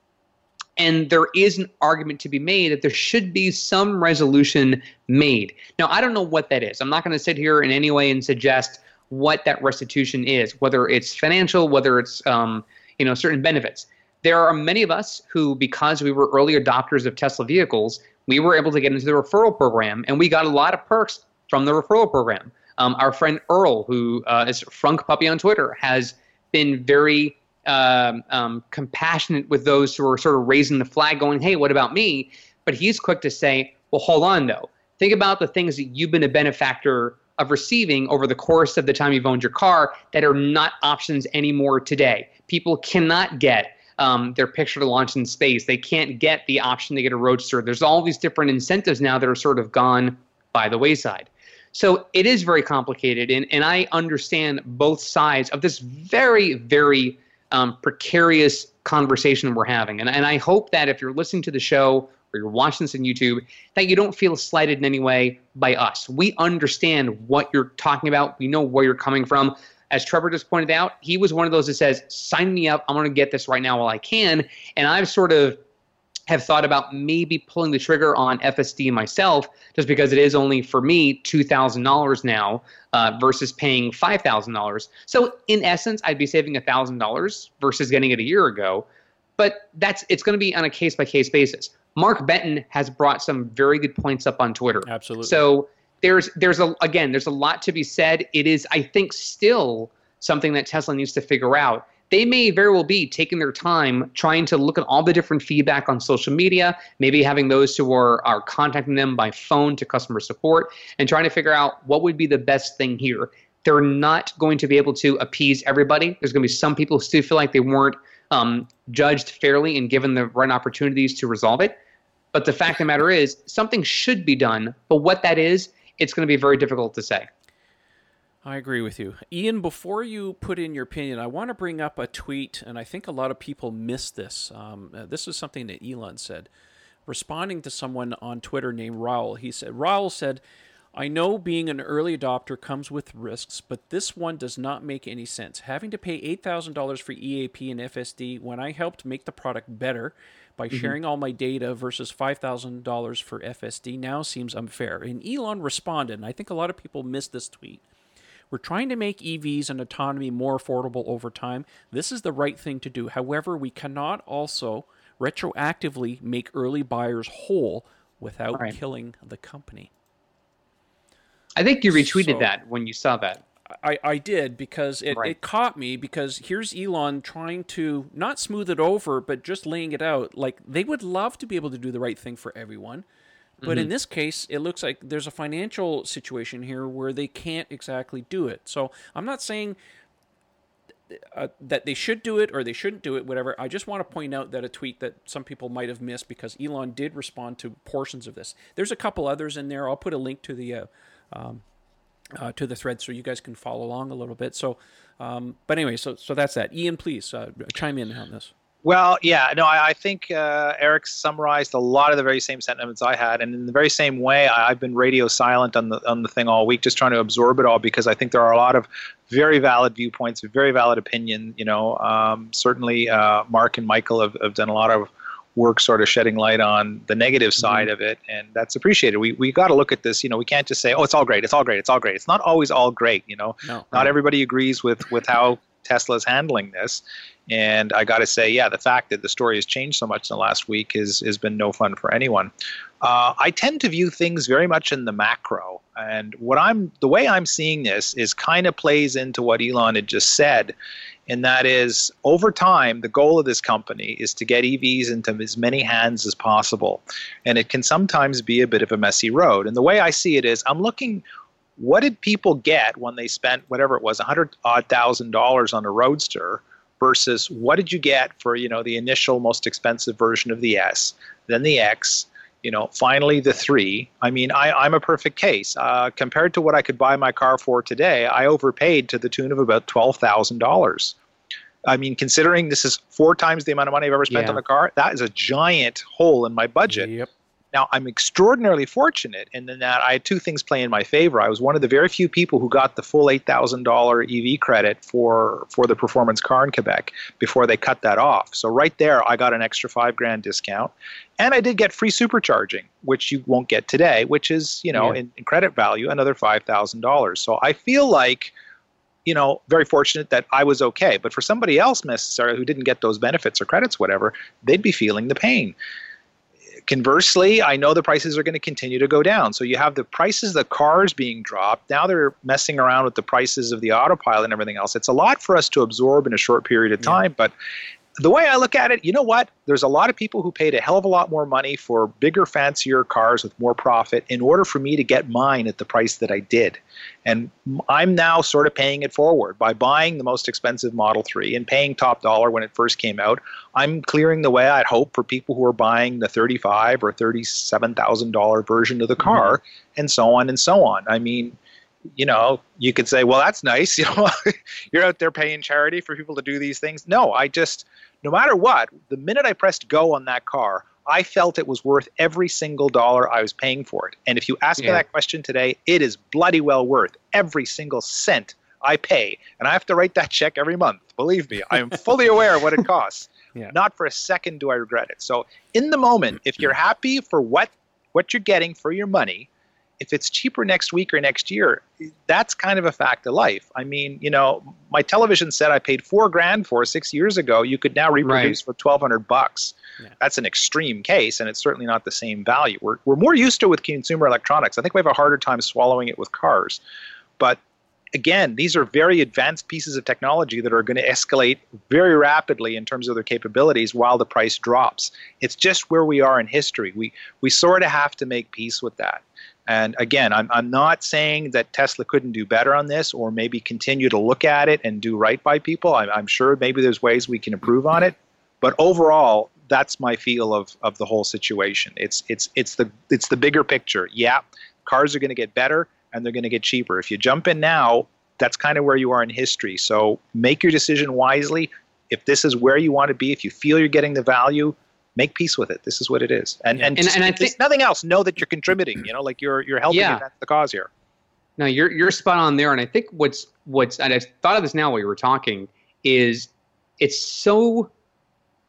And there is an argument to be made that there should be some resolution made. Now, I don't know what that is. I'm not going to sit here in any way and suggest what that restitution is, whether it's financial, whether it's um, you know certain benefits there are many of us who, because we were early adopters of Tesla vehicles, we were able to get into the referral program, and we got a lot of perks from the referral program. Um, our friend Earl, who uh, is Frunk Puppy on Twitter, has been very um, um, compassionate with those who are sort of raising the flag, going, "Hey, what about me?" But he's quick to say, "Well, hold on, though. Think about the things that you've been a benefactor of receiving over the course of the time you've owned your car that are not options anymore today. People cannot get." um, their picture to launch in space. They can't get the option to get a roadster. There's all these different incentives now that are sort of gone by the wayside. So it is very complicated, and, and I understand both sides of this very, very um, precarious conversation we're having. And, and I hope that if you're listening to the show or you're watching this on YouTube, that you don't feel slighted in any way by us. We understand what you're talking about, we know where you're coming from as Trevor just pointed out, he was one of those that says, sign me up. I'm going to get this right now while I can. And I've sort of have thought about maybe pulling the trigger on FSD myself, just because it is only for me $2,000 now uh, versus paying $5,000. So in essence, I'd be saving $1,000 versus getting it a year ago. But that's it's going to be on a case by case basis. Mark Benton has brought some very good points up on Twitter. Absolutely. So there's there's a again there's a lot to be said. It is I think still something that Tesla needs to figure out. They may very well be taking their time trying to look at all the different feedback on social media, maybe having those who are, are contacting them by phone to customer support and trying to figure out what would be the best thing here. They're not going to be able to appease everybody. There's going to be some people who still feel like they weren't um, judged fairly and given the right opportunities to resolve it. But the fact of the matter is, something should be done. But what that is, it's going to be very difficult to say. I agree with you. Ian, before you put in your opinion, I want to bring up a tweet, and I think a lot of people miss this. Um, uh, this is something that Elon said. Responding to someone on Twitter named Raul, he said, Raul said, I know being an early adopter comes with risks, but this one does not make any sense. Having to pay $8,000 for EAP and FSD when I helped make the product better by mm-hmm. sharing all my data versus $5,000 for FSD now seems unfair. And Elon responded, and I think a lot of people missed this tweet. We're trying to make EVs and autonomy more affordable over time. This is the right thing to do. However, we cannot also retroactively make early buyers whole without right. killing the company. I think you retweeted so, that when you saw that. I, I did because it, right. it caught me because here's Elon trying to not smooth it over, but just laying it out. Like they would love to be able to do the right thing for everyone. But mm-hmm. in this case, it looks like there's a financial situation here where they can't exactly do it. So I'm not saying uh, that they should do it or they shouldn't do it, whatever. I just want to point out that a tweet that some people might have missed because Elon did respond to portions of this. There's a couple others in there. I'll put a link to the uh, um, uh, to the thread so you guys can follow along a little bit. So, um, but anyway, so so that's that. Ian, please uh, chime in on this. Well, yeah, no, I, I think uh, Eric summarized a lot of the very same sentiments I had, and in the very same way, I, have been radio silent on the on the thing all week, just trying to absorb it all because I think there are a lot of very valid viewpoints, very valid opinion. You know, um, certainly uh, Mark and Michael have, have done a lot of work sort of shedding light on the negative mm-hmm. side mm-hmm. of it and that's appreciated we, we got to look at this you know we can't just say oh it's all great it's all great it's all great it's not always all great you know no, not everybody agrees with with how tesla's handling this and i got to say yeah the fact that the story has changed so much in the last week has has been no fun for anyone uh, I tend to view things very much in the macro. And what I'm the way I'm seeing this is kind of plays into what Elon had just said, and that is over time the goal of this company is to get EVs into as many hands as possible, and it can sometimes be a bit of a messy road. And the way I see it is, I'm looking. What did people get when they spent whatever it was, a hundred odd thousand dollars on a Roadster, versus what did you get for you know the initial most expensive version of the S, then the X, you know, finally the three. I mean, I, I'm a perfect case. Uh, compared to what I could buy my car for today, I overpaid to the tune of about twelve thousand dollars. I mean, considering this is four times the amount of money I've ever spent yeah. on a car, that is a giant hole in my budget. Yep. Now, I'm extraordinarily fortunate in that I had two things play in my favor. I was one of the very few people who got the full $8,000 EV credit for, for the performance car in Quebec before they cut that off. So, right there, I got an extra five grand discount. And I did get free supercharging, which you won't get today, which is, you know, yeah. in, in credit value, another $5,000. So, I feel like you know, very fortunate that I was okay. But for somebody else necessarily who didn't get those benefits or credits, whatever, they'd be feeling the pain. Conversely, I know the prices are going to continue to go down. So you have the prices of the cars being dropped. Now they're messing around with the prices of the autopilot and everything else. It's a lot for us to absorb in a short period of time, yeah. but the way I look at it, you know what? There's a lot of people who paid a hell of a lot more money for bigger, fancier cars with more profit in order for me to get mine at the price that I did. And I'm now sort of paying it forward by buying the most expensive Model 3 and paying top dollar when it first came out. I'm clearing the way I'd hope for people who are buying the 35 or $37,000 version of the car mm-hmm. and so on and so on. I mean, you know, you could say, well, that's nice. [LAUGHS] You know, you're out there paying charity for people to do these things. No, I just no matter what, the minute I pressed go on that car, I felt it was worth every single dollar I was paying for it. And if you ask yeah. me that question today, it is bloody well worth every single cent I pay. And I have to write that check every month. Believe me, I am fully [LAUGHS] aware of what it costs. Yeah. Not for a second do I regret it. So in the moment, if mm-hmm. you're happy for what what you're getting for your money, if it's cheaper next week or next year, that's kind of a fact of life. I mean, you know, my television set I paid four grand for six years ago, you could now reproduce right. for twelve hundred bucks. Yeah. That's an extreme case, and it's certainly not the same value. We're we're more used to it with consumer electronics. I think we have a harder time swallowing it with cars, but again, these are very advanced pieces of technology that are going to escalate very rapidly in terms of their capabilities while the price drops. It's just where we are in history. We we sort of have to make peace with that. And again, I'm, I'm not saying that Tesla couldn't do better on this or maybe continue to look at it and do right by people. I'm, I'm sure maybe there's ways we can improve on it. But overall, that's my feel of, of the whole situation. It's, it's, it's, the, it's the bigger picture. Yeah, cars are going to get better and they're going to get cheaper. If you jump in now, that's kind of where you are in history. So make your decision wisely. If this is where you want to be, if you feel you're getting the value, make peace with it. This is what it is, and yeah. and, and, just, and I think nothing else. Know that you're contributing. You know, like you're you're helping yeah. the cause here. No, you're you're spot on there, and I think what's what's and I thought of this now while you were talking is it's so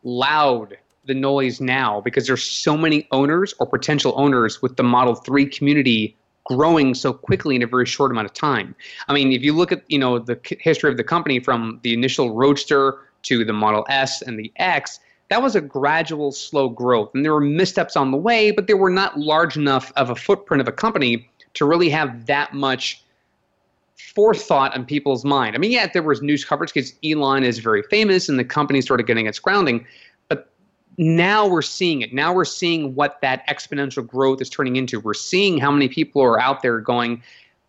loud the noise now because there's so many owners or potential owners with the Model 3 community growing so quickly in a very short amount of time. I mean, if you look at, you know, the history of the company from the initial Roadster to the Model S and the X, that was a gradual, slow growth. And there were missteps on the way, but they were not large enough of a footprint of a company to really have that much forethought on people's mind. I mean, yeah, there was news coverage because Elon is very famous and the company started getting its grounding. But now we're seeing it. Now we're seeing what that exponential growth is turning into. We're seeing how many people are out there going,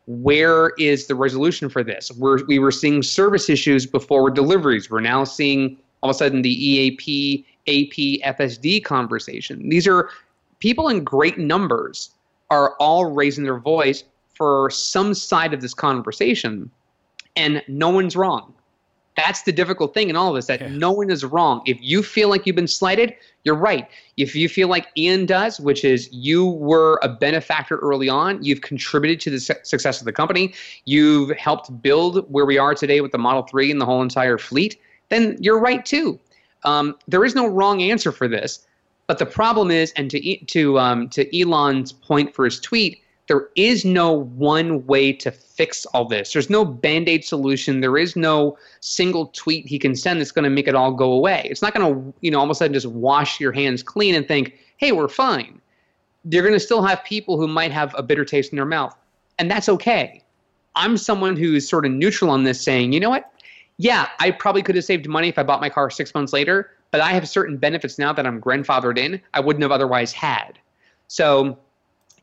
where is the resolution for this? We're, we were seeing service issues before deliveries. We're now seeing all of a sudden the EAP AP FSD conversation. These are people in great numbers are all raising their voice for some side of this conversation, and no one's wrong. That's the difficult thing in all of this that yeah. no one is wrong. If you feel like you've been slighted, you're right. If you feel like Ian does, which is you were a benefactor early on, you've contributed to the su- success of the company, you've helped build where we are today with the Model 3 and the whole entire fleet, then you're right too. Um, there is no wrong answer for this, but the problem is, and to to um, to Elon's point for his tweet, there is no one way to fix all this. There's no band aid solution. There is no single tweet he can send that's going to make it all go away. It's not going to, you know, all of a sudden just wash your hands clean and think, hey, we're fine. you're going to still have people who might have a bitter taste in their mouth, and that's okay. I'm someone who's sort of neutral on this, saying, you know what? Yeah, I probably could have saved money if I bought my car six months later, but I have certain benefits now that I'm grandfathered in I wouldn't have otherwise had. So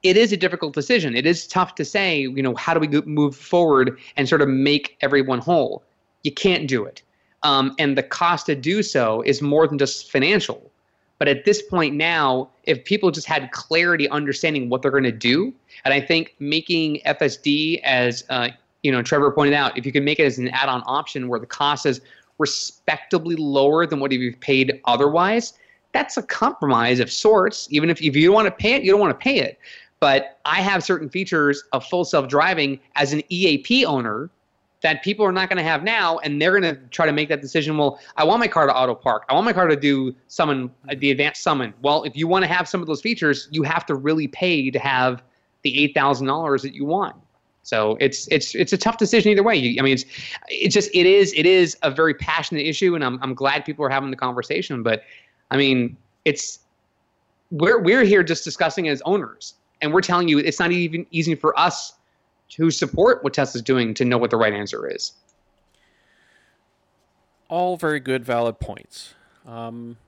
it is a difficult decision. It is tough to say, you know, how do we move forward and sort of make everyone whole? You can't do it. Um, and the cost to do so is more than just financial. But at this point now, if people just had clarity, understanding what they're going to do, and I think making FSD as uh, you know Trevor pointed out, if you can make it as an add-on option where the cost is respectably lower than what you've paid otherwise, that's a compromise of sorts. Even if, if you don't want to pay it, you don't want to pay it. But I have certain features of full self-driving as an EAP owner that people are not going to have now, and they're going to try to make that decision. Well, I want my car to auto park. I want my car to do summon the advanced summon. Well, if you want to have some of those features, you have to really pay to have the eight thousand dollars that you want. So it's it's it's a tough decision either way. You, I mean, it's it's just it is it is a very passionate issue, and I'm I'm glad people are having the conversation. But I mean, it's we're we're here just discussing as owners, and we're telling you it's not even easy for us to support what Tesla's doing to know what the right answer is. All very good, valid points. Um,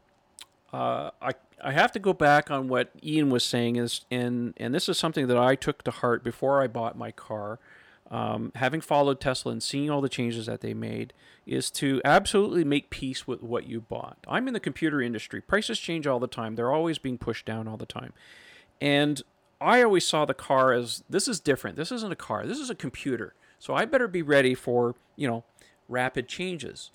uh, I I have to go back on what Ian was saying is, and and this is something that I took to heart before I bought my car. Um, having followed Tesla and seeing all the changes that they made, is to absolutely make peace with what you bought. I'm in the computer industry. Prices change all the time. They're always being pushed down all the time. And I always saw the car as this is different. This isn't a car. This is a computer. So I better be ready for, you know, rapid changes.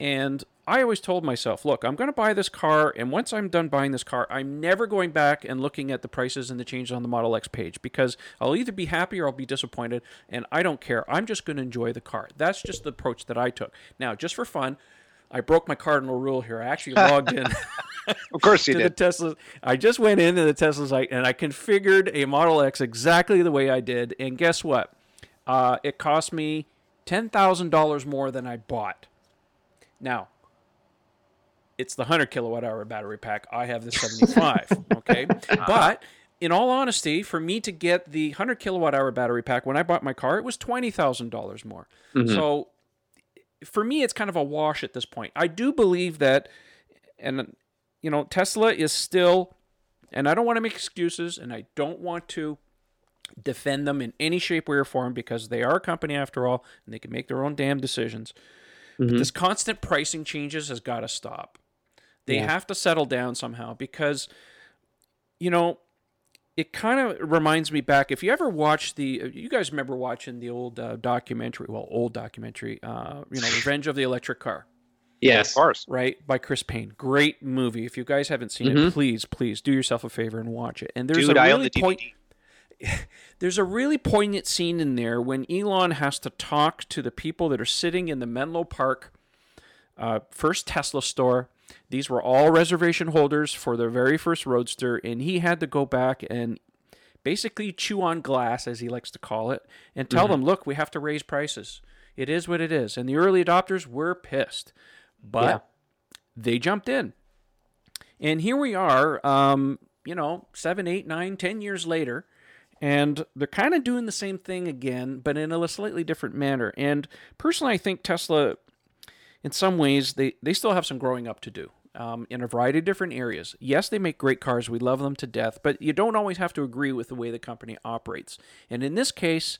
And I always told myself, look, I'm going to buy this car, and once I'm done buying this car, I'm never going back and looking at the prices and the changes on the Model X page because I'll either be happy or I'll be disappointed, and I don't care. I'm just going to enjoy the car. That's just the approach that I took. Now, just for fun, I broke my cardinal rule here. I actually [LAUGHS] logged in. of course you to did. The Tesla. I just went into the Tesla site and I configured a Model X exactly the way I did. And guess what? Uh, it cost me ten thousand dollars more than I bought. Now, it's the hundred kilowatt hour battery pack. I have the seventy five. [LAUGHS] okay, but in all honesty, for me to get the 100 kilowatt hour battery pack when I bought my car, it was $20,000 more. Mm-hmm. So for me, it's kind of a wash at this point. I do believe that, and you know, Tesla is still, and I don't want to make excuses, and I don't want to defend them in any shape, way, or form because they are a company after all, and they can make their own damn decisions. Mm-hmm. This constant pricing changes has got to stop. They yeah. have to settle down somehow because, you know, it kind of reminds me back. If you ever watch the, uh, you guys remember watching the old uh, documentary, well, old documentary, uh, you know, Revenge of the Electric Car. Yes, of course. Right by Chris Paine. Great movie. If you guys haven't seen mm-hmm. it, please, please do yourself a favor and watch it. And there's Dude, a really the point. [LAUGHS] There's a really poignant scene in there when Elon has to talk to the people that are sitting in the Menlo Park uh, first Tesla store these were all reservation holders for their very first Roadster, and he had to go back and basically chew on glass, as he likes to call it, and tell mm-hmm. them, look, we have to raise prices. It is what it is. And the early adopters were pissed, but yeah. they jumped in. And here we are, um, you know, seven, eight, nine, ten years later, and they're kind of doing the same thing again, but in a slightly different manner. And personally, I think Tesla in some ways, they, they still have some growing up to do um, in a variety of different areas. Yes, they make great cars. We love them to death, but you don't always have to agree with the way the company operates. And in this case,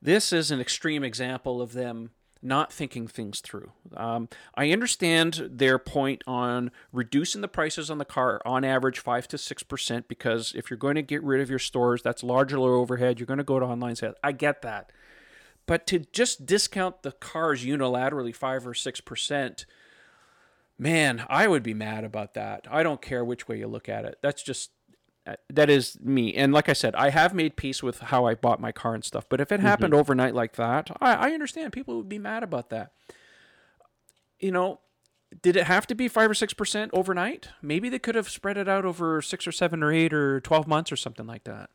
this is an extreme example of them not thinking things through. Um, I understand their point on reducing the prices on the car on average 5 to 6% because if you're going to get rid of your stores, that's larger overhead. You're going to go to online sales. I get that. But to just discount the cars unilaterally five or six percent, man, I would be mad about that. I don't care which way you look at it. That's just that is me. And like I said, I have made peace with how I bought my car and stuff. But if it happened mm-hmm. overnight like that, I, I understand people would be mad about that. You know, did it have to be five or six percent overnight? Maybe they could have spread it out over six or seven or eight or twelve months or something like that.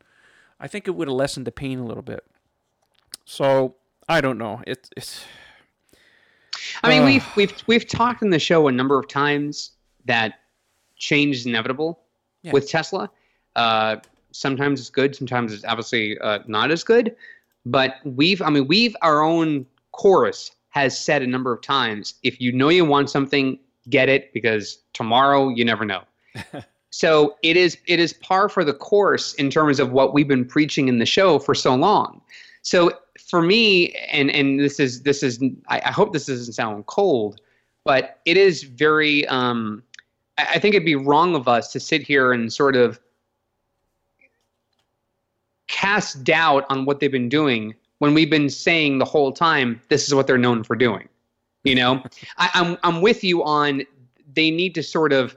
I think it would have lessened the pain a little bit. So I don't know. It, it's. I mean, uh, we've we've we've talked in the show a number of times that change is inevitable yeah. with Tesla. Uh, Sometimes it's good. Sometimes it's obviously uh, not as good. But we've, I mean, we've our own chorus has said a number of times if you know you want something, get it because tomorrow you never know. [LAUGHS] so it is it is par for the course in terms of what we've been preaching in the show for so long. So for me, and and this is this is I, I hope this doesn't sound cold, but it is very. Um, I, I think it'd be wrong of us to sit here and sort of cast doubt on what they've been doing when we've been saying the whole time this is what they're known for doing. You know, [LAUGHS] I, I'm I'm with you on they need to sort of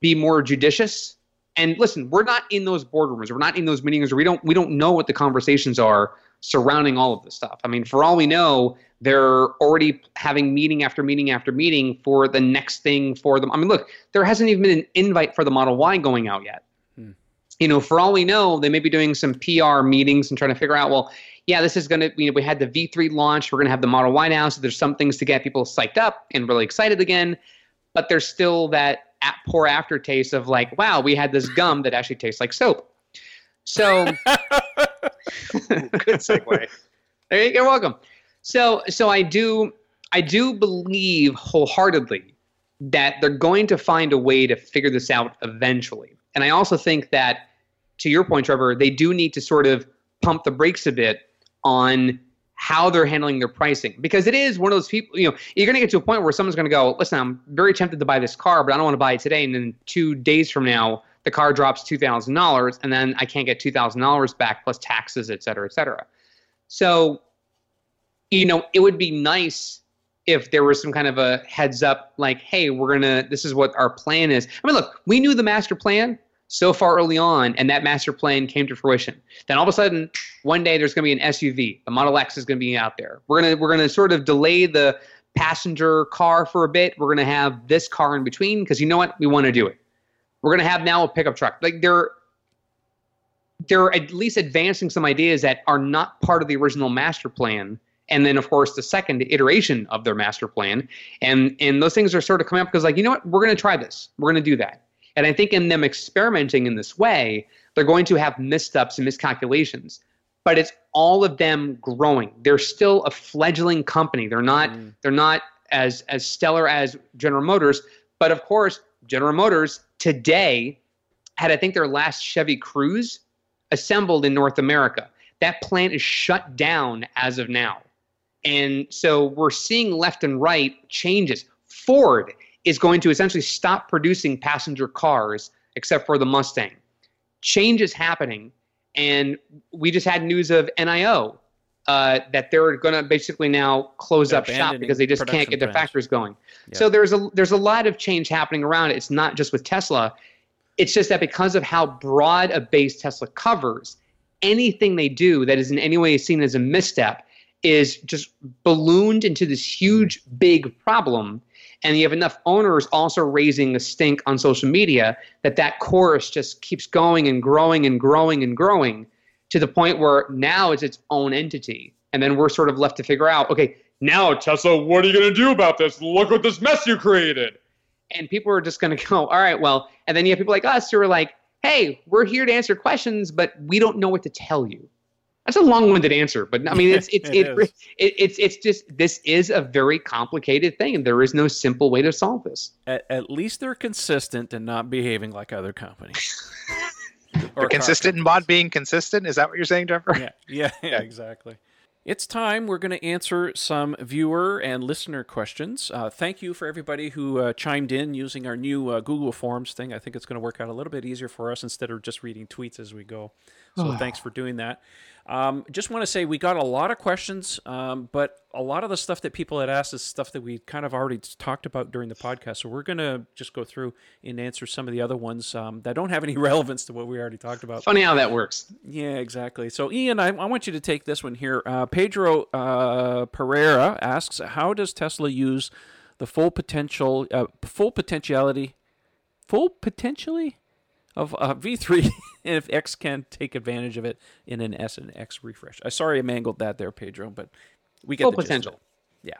be more judicious. And listen, we're not in those boardrooms. We're not in those meetings. we don't we don't know what the conversations are surrounding all of this stuff. I mean, for all we know, they're already having meeting after meeting after meeting for the next thing for them. I mean, look, there hasn't even been an invite for the Model Y going out yet. You know, for all we know, they may be doing some PR meetings and trying to figure out, well, yeah, this is going to, you know, we had the V3 launch. We're going to have the Model Y now. So there's some things to get people psyched up and really excited again. But there's still that poor aftertaste of like, wow, we had this gum that actually tastes like soap. So, [LAUGHS] good segue. You're welcome. So, so I do, I do believe wholeheartedly that they're going to find a way to figure this out eventually. And I also think that, to your point, Trevor, they do need to sort of pump the brakes a bit on how they're handling their pricing. Because it is one of those people you know you're going to get to a point where someone's going to go listen i'm very tempted to buy this car but i don't want to buy it today. And then two days from now the car drops $2000 and then i can't get $2000 back plus taxes et cetera et cetera. So you know it would be nice if there was some kind of a heads up like hey we're going to this is what our plan is. I mean look we knew the master plan so far early on, and that master plan came to fruition. Then all of a sudden, one day there's going to be an SUV. The Model X is going to be out there. We're gonna we're gonna sort of delay the passenger car for a bit. We're gonna have this car in between because you know what? We want to do it. We're gonna have now a pickup truck. Like they're they're at least advancing some ideas that are not part of the original master plan and then of course the second iteration of their master plan and and those things are sort of coming up because like you know what we're going to try this we're going to do that and I think in them experimenting in this way, they're going to have missteps and miscalculations. But it's all of them growing. They're still a fledgling company. They're not mm. they're not as as stellar as General Motors, but of course, General Motors today had I think their last Chevy Cruze assembled in North America. That plant is shut down as of now. And so we're seeing left and right changes. Ford is going to essentially stop producing passenger cars except for the Mustang. Change is happening, and we just had news of NIO uh, that they're going to basically now close they're up shop because they just can't get their factories going. Yeah. So there's a there's a lot of change happening around it. It's not just with Tesla. It's just that because of how broad a base Tesla covers, anything they do that is in any way seen as a misstep is just ballooned into this huge big problem and you have enough owners also raising a stink on social media that that chorus just keeps going and growing and growing and growing to the point where now it's its own entity. And then we're sort of left to figure out okay now tesla what are you going to do about this? Look what this mess you created. And people are just going to go [LAUGHS] all right well and then you have people like us who are like hey we're here to answer questions but we don't know what to tell you that's a long-winded answer, but I mean, it's it's [LAUGHS] it, it, it, it's it's just this is a very complicated thing, and there is no simple way to solve this. At, at least they're consistent and not behaving like other companies. [LAUGHS] they're consistent in not being consistent. Is that what you're saying, Trevor? Yeah, yeah, [LAUGHS] yeah exactly. It's time. We're going to answer some viewer and listener questions. Uh, thank you for everybody who uh, chimed in using our new uh, Google Forms thing. I think it's going to work out a little bit easier for us instead of just reading tweets as we go. So thanks for doing that. Um, just want to say we got a lot of questions, um, but a lot of the stuff that people had asked is stuff that we kind of already talked about during the podcast. So we're going to just go through and answer some of the other ones um, that don't have any [LAUGHS] relevance to what we already talked about. Funny how that works. Yeah, exactly. So Ian, I, I want you to take this one here. Uh, Pedro uh, Pereira asks, "How does Tesla use the full potential, uh, full potentiality, full potentially?" Of uh, V3 [LAUGHS] if X can take advantage of it in an S and X refresh. I uh, sorry I mangled that there, Pedro, but we get full the potential. Yeah.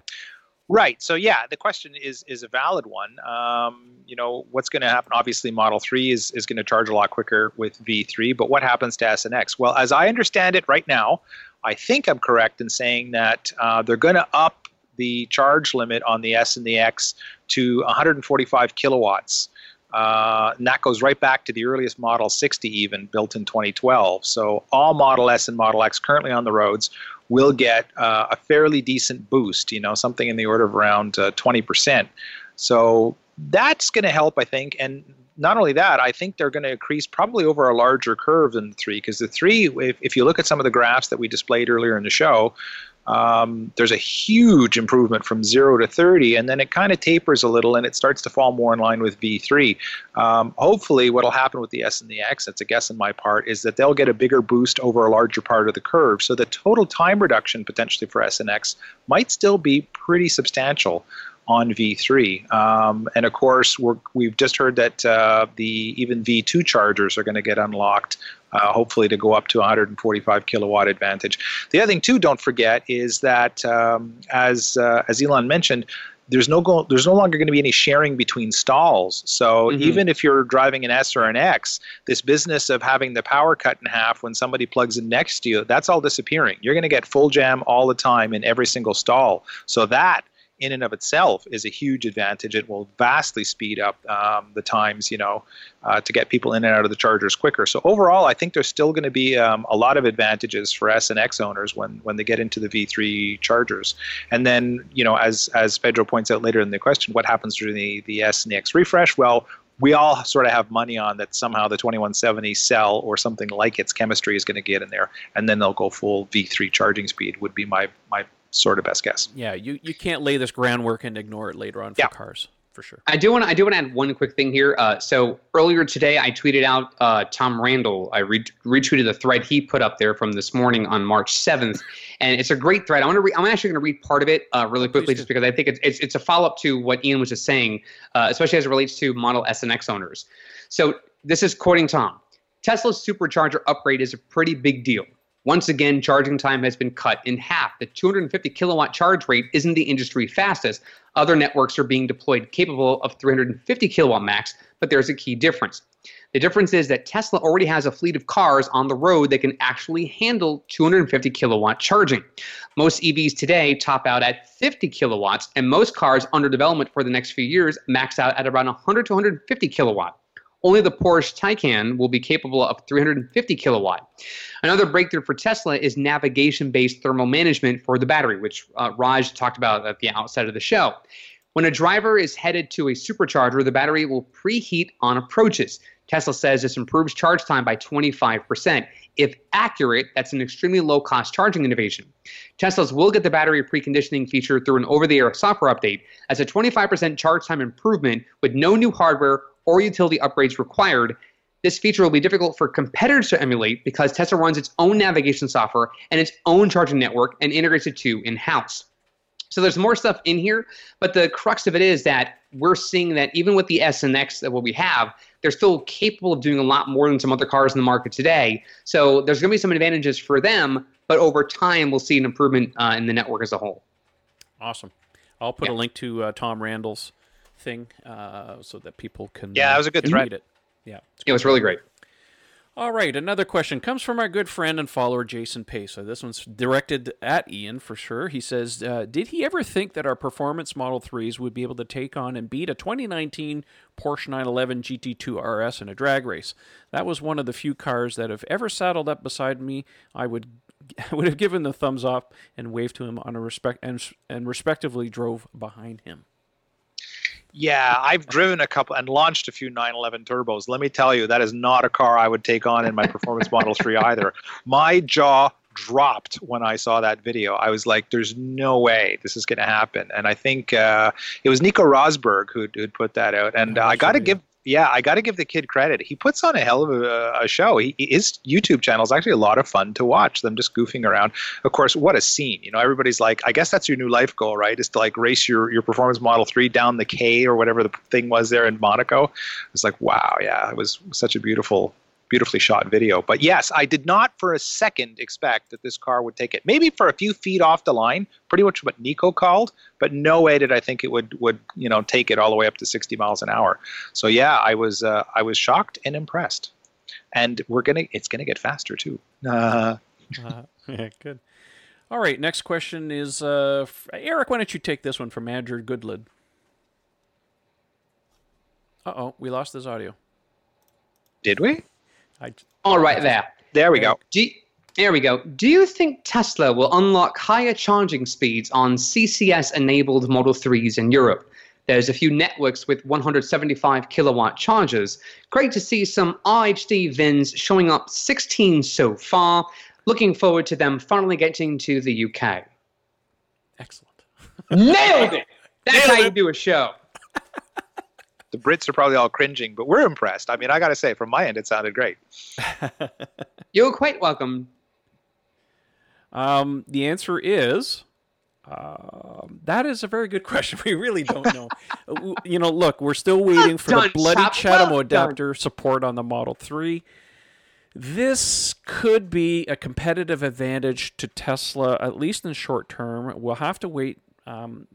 Right. So yeah, the question is is a valid one. Um, you know, what's going to happen? Obviously, Model Three is is going to charge a lot quicker with V3, but what happens to S and X? Well, as I understand it right now, I think I'm correct in saying that uh, they're going to up the charge limit on the S and the X to 145 kilowatts. Uh, and that goes right back to the earliest Model 60, even built in 2012. So all Model S and Model X currently on the roads will get uh, a fairly decent boost, you know, something in the order of around uh, 20%. So that's going to help, I think. And not only that, I think they're going to increase probably over a larger curve than the three, because the three, if, if you look at some of the graphs that we displayed earlier in the show, um, there's a huge improvement from 0 to 30, and then it kind of tapers a little and it starts to fall more in line with V3. Um, hopefully, what will happen with the S and the X, that's a guess on my part, is that they'll get a bigger boost over a larger part of the curve. So the total time reduction potentially for S and X might still be pretty substantial on V3. Um, and of course, we have just heard that uh, the even V2 chargers are going to get unlocked uh, hopefully to go up to 145 kilowatt advantage. The other thing too, don't forget, is that um, as uh, as Elon mentioned, there's no go- there's no longer going to be any sharing between stalls. So mm-hmm. even if you're driving an S or an X, this business of having the power cut in half when somebody plugs in next to you, that's all disappearing. You're going to get full jam all the time in every single stall. So that in and of itself is a huge advantage. It will vastly speed up um, the times, you know, uh, to get people in and out of the chargers quicker. So overall, I think there's still going to be um, a lot of advantages for S and X owners when when they get into the V3 chargers. And then, you know, as as Pedro points out later in the question, what happens during the the S and the X refresh? Well, we all sort of have money on that somehow the 2170 cell or something like its chemistry is going to get in there, and then they'll go full V3 charging speed. Would be my my sort of best guess. Yeah, you, you can't lay this groundwork and ignore it later on for yeah. cars for sure. I do want to I do want to add one quick thing here. Uh, so earlier today, I tweeted out uh, Tom Randall. I re- retweeted the thread he put up there from this morning on March seventh, [LAUGHS] and it's a great thread. I want to re- I'm actually going to read part of it uh, really quickly, just because I think it's it's, it's a follow up to what Ian was just saying, uh, especially as it relates to Model S and X owners. So this is quoting Tom. Tesla's supercharger upgrade is a pretty big deal. Once again, charging time has been cut in half. The 250 kilowatt charge rate isn't the industry fastest. Other networks are being deployed capable of 350 kilowatt max, but there's a key difference. The difference is that Tesla already has a fleet of cars on the road that can actually handle 250 kilowatt charging. Most EVs today top out at 50 kilowatts, and most cars under development for the next few years max out at around 100 to 150 kilowatt. Only the Porsche Taycan will be capable of 350 kilowatt. Another breakthrough for Tesla is navigation based thermal management for the battery, which uh, Raj talked about at the outset of the show. When a driver is headed to a supercharger, the battery will preheat on approaches. Tesla says this improves charge time by 25%. If accurate, that's an extremely low cost charging innovation. Teslas will get the battery preconditioning feature through an over the air software update as a 25% charge time improvement with no new hardware or utility upgrades required. This feature will be difficult for competitors to emulate because Tesla runs its own navigation software and its own charging network and integrates it to in house. So there's more stuff in here, but the crux of it is that we're seeing that even with the S and X that what we have, they're still capable of doing a lot more than some other cars in the market today. So there's going to be some advantages for them, but over time we'll see an improvement uh, in the network as a whole. Awesome. I'll put yeah. a link to uh, Tom Randall's thing uh, so that people can. Yeah, it was a good thread. It. Yeah, it was really great. All right, another question comes from our good friend and follower Jason Pace. So this one's directed at Ian for sure. He says, uh, "Did he ever think that our performance Model 3s would be able to take on and beat a 2019 Porsche 911 GT2 RS in a drag race? That was one of the few cars that have ever saddled up beside me. I would I [LAUGHS] would have given the thumbs up and waved to him on a respect and and respectively drove behind him." Yeah, I've driven a couple and launched a few 911 turbos. Let me tell you, that is not a car I would take on in my performance [LAUGHS] Model 3 either. My jaw dropped when I saw that video. I was like, "There's no way this is going to happen." And I think uh, it was Nico Rosberg who who'd put that out. And uh, I got to give yeah, I got to give the kid credit. He puts on a hell of a, a show. He, his YouTube channel is actually a lot of fun to watch. Them just goofing around. Of course, what a scene! You know, everybody's like, I guess that's your new life goal, right? Is to like race your your performance Model Three down the K or whatever the thing was there in Monaco. It's like, wow, yeah, it was such a beautiful beautifully shot video. But yes, I did not for a second expect that this car would take it. Maybe for a few feet off the line, pretty much what Nico called, but no way did I think it would would you know take it all the way up to 60 miles an hour. So yeah, I was uh, I was shocked and impressed. And we're gonna it's gonna get faster too. Uh, [LAUGHS] uh, yeah, good. All right, next question is uh, Eric. Why don't you take this one from Andrew Goodlid? Uh oh, we lost his audio. Did we? I, All right, there. There we go. Do you, there we go. Do you think Tesla will unlock higher charging speeds on CCS enabled Model 3s in Europe? There's a few networks with 175 kilowatt chargers. Great to see some RHD VINs showing up 16 so far. Looking forward to them finally getting to the UK. Excellent. [LAUGHS] Nailed it! That's Nailed how it. you do a show the Brits are probably all cringing, but we're impressed. I mean, I got to say, from my end, it sounded great. [LAUGHS] You're quite welcome. Um, the answer is uh, that is a very good [LAUGHS] question. We really don't know. [LAUGHS] you know, look, we're still waiting for the bloody CHAdeMO well adapter support on the Model 3. This could be a competitive advantage to Tesla, at least in short term. We'll have to wait um,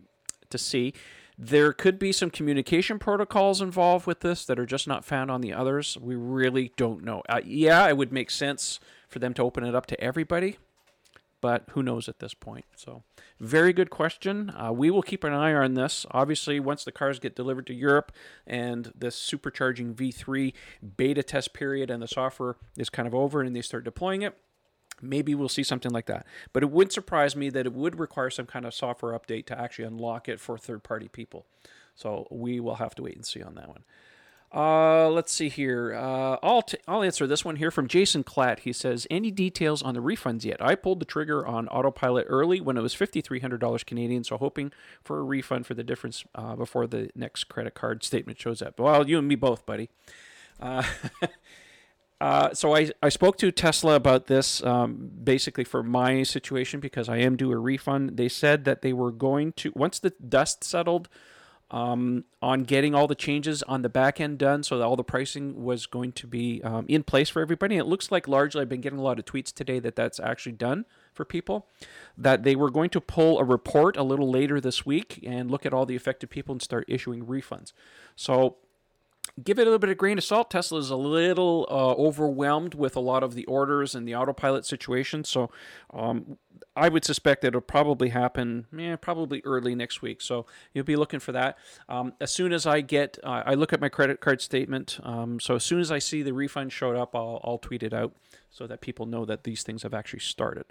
to see. There could be some communication protocols involved with this that are just not found on the others. We really don't know. Uh, yeah, it would make sense for them to open it up to everybody, but who knows at this point? So, very good question. Uh, we will keep an eye on this. Obviously, once the cars get delivered to Europe and this supercharging V3 beta test period and the software is kind of over and they start deploying it, maybe we'll see something like that. But it wouldn't surprise me that it would require some kind of software update to actually unlock it for third party people. So we will have to wait and see on that one. Uh, let's see here. Uh, I'll, t- I'll answer this one here from Jason Klatt. He says, Any details on the refunds yet? I pulled the trigger on autopilot early when it was $5,300 Canadian, so hoping for a refund for the difference uh, before the next credit card statement shows up. Well, you and me both, buddy. [LAUGHS] Uh, so I, I spoke to Tesla about this um, basically for my situation because I am due a refund. They said that they were going to once the dust settled um, on getting all the changes on the back end done, so that all the pricing was going to be um, in place for everybody. it looks like largely I've been getting a lot of tweets today that that's actually done for people. That they were going to pull a report a little later this week and look at all the affected people and start issuing refunds. So give it a little bit of grain of salt. Tesla is a little uh, overwhelmed with a lot of the orders and the autopilot situation. So um, I would suspect that it'll probably happen, yeah, probably early next week. So you'll be looking for that. Um, as soon as I get, uh, I look at my credit card statement. Um, so as soon as I see the refund showed up, I'll, I'll tweet it out so that people know that these things have actually started.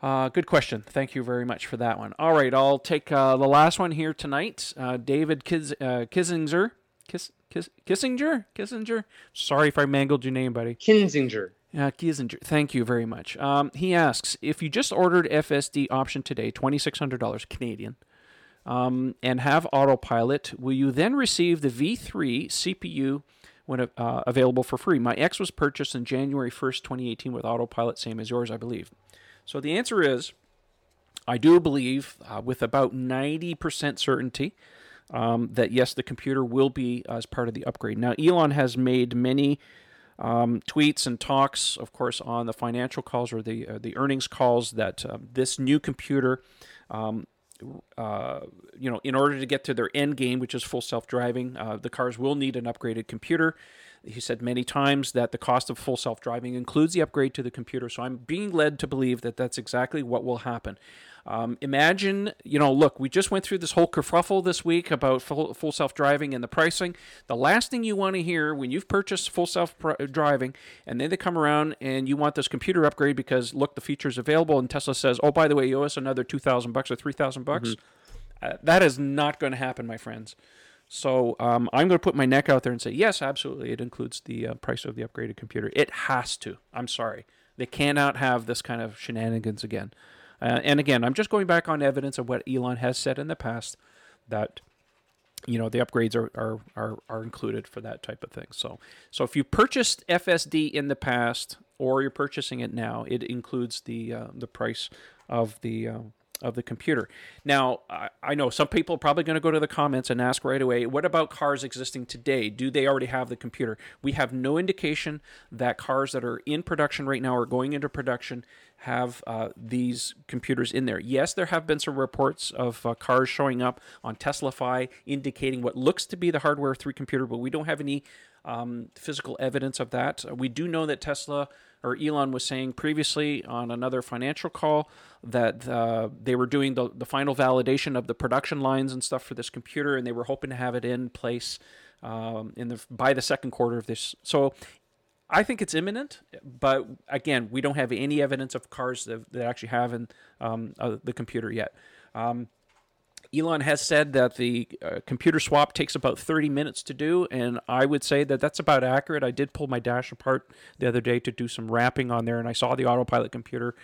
Uh, good question. Thank you very much for that one. All right, I'll take uh, the last one here tonight. Uh, David Kiz- uh, Kissinger Kiss, Kiss, Kissinger? Kissinger? Sorry if I mangled your name, buddy. Kinzinger. Yeah, Kissinger. Thank you very much. Um, he asks if you just ordered FSD option today, twenty six hundred dollars Canadian, um, and have autopilot, will you then receive the V3 CPU when uh, available for free? My X was purchased in January first, twenty eighteen, with autopilot, same as yours, I believe. So the answer is, I do believe, uh, with about ninety percent certainty, um, that yes, the computer will be as part of the upgrade. Now, Elon has made many um, tweets and talks, of course, on the financial calls or the uh, the earnings calls that uh, this new computer. Um, uh, you know, in order to get to their end game, which is full self driving, uh, the cars will need an upgraded computer. He said many times that the cost of full self driving includes the upgrade to the computer. So I'm being led to believe that that's exactly what will happen. Um, imagine, you know, look, we just went through this whole kerfuffle this week about full, full self driving and the pricing. The last thing you want to hear when you've purchased full self driving and then they come around and you want this computer upgrade because look, the feature's available, and Tesla says, oh, by the way, you owe us another 2000 bucks or 3000 bucks. Mm-hmm. Uh, that is not going to happen, my friends. So um, I'm going to put my neck out there and say, yes, absolutely. It includes the uh, price of the upgraded computer. It has to. I'm sorry. They cannot have this kind of shenanigans again. Uh, and again, I'm just going back on evidence of what Elon has said in the past that you know the upgrades are, are are are included for that type of thing. So so if you purchased FSD in the past or you're purchasing it now, it includes the uh, the price of the uh, of the computer. Now, I, I know some people are probably going to go to the comments and ask right away, what about cars existing today? Do they already have the computer? We have no indication that cars that are in production right now or going into production have uh, these computers in there. Yes, there have been some reports of uh, cars showing up on TeslaFi indicating what looks to be the hardware 3 computer, but we don't have any um, physical evidence of that. We do know that Tesla or Elon was saying previously on another financial call that uh, they were doing the, the final validation of the production lines and stuff for this computer, and they were hoping to have it in place um, in the by the second quarter of this. So I think it's imminent, but again, we don't have any evidence of cars that, that actually have in, um, uh, the computer yet. Um, Elon has said that the uh, computer swap takes about 30 minutes to do, and I would say that that's about accurate. I did pull my dash apart the other day to do some wrapping on there, and I saw the autopilot computer,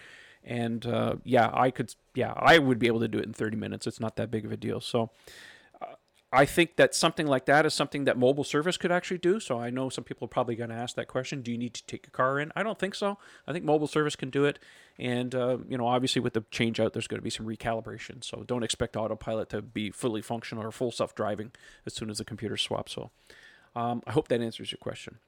and uh, yeah, I could, yeah, I would be able to do it in 30 minutes. It's not that big of a deal. So I think that something like that is something that mobile service could actually do. So I know some people are probably going to ask that question: Do you need to take your car in? I don't think so. I think mobile service can do it, and uh, you know, obviously with the change out, there's going to be some recalibration. So don't expect autopilot to be fully functional or full self driving as soon as the computer swaps. So um, I hope that answers your question.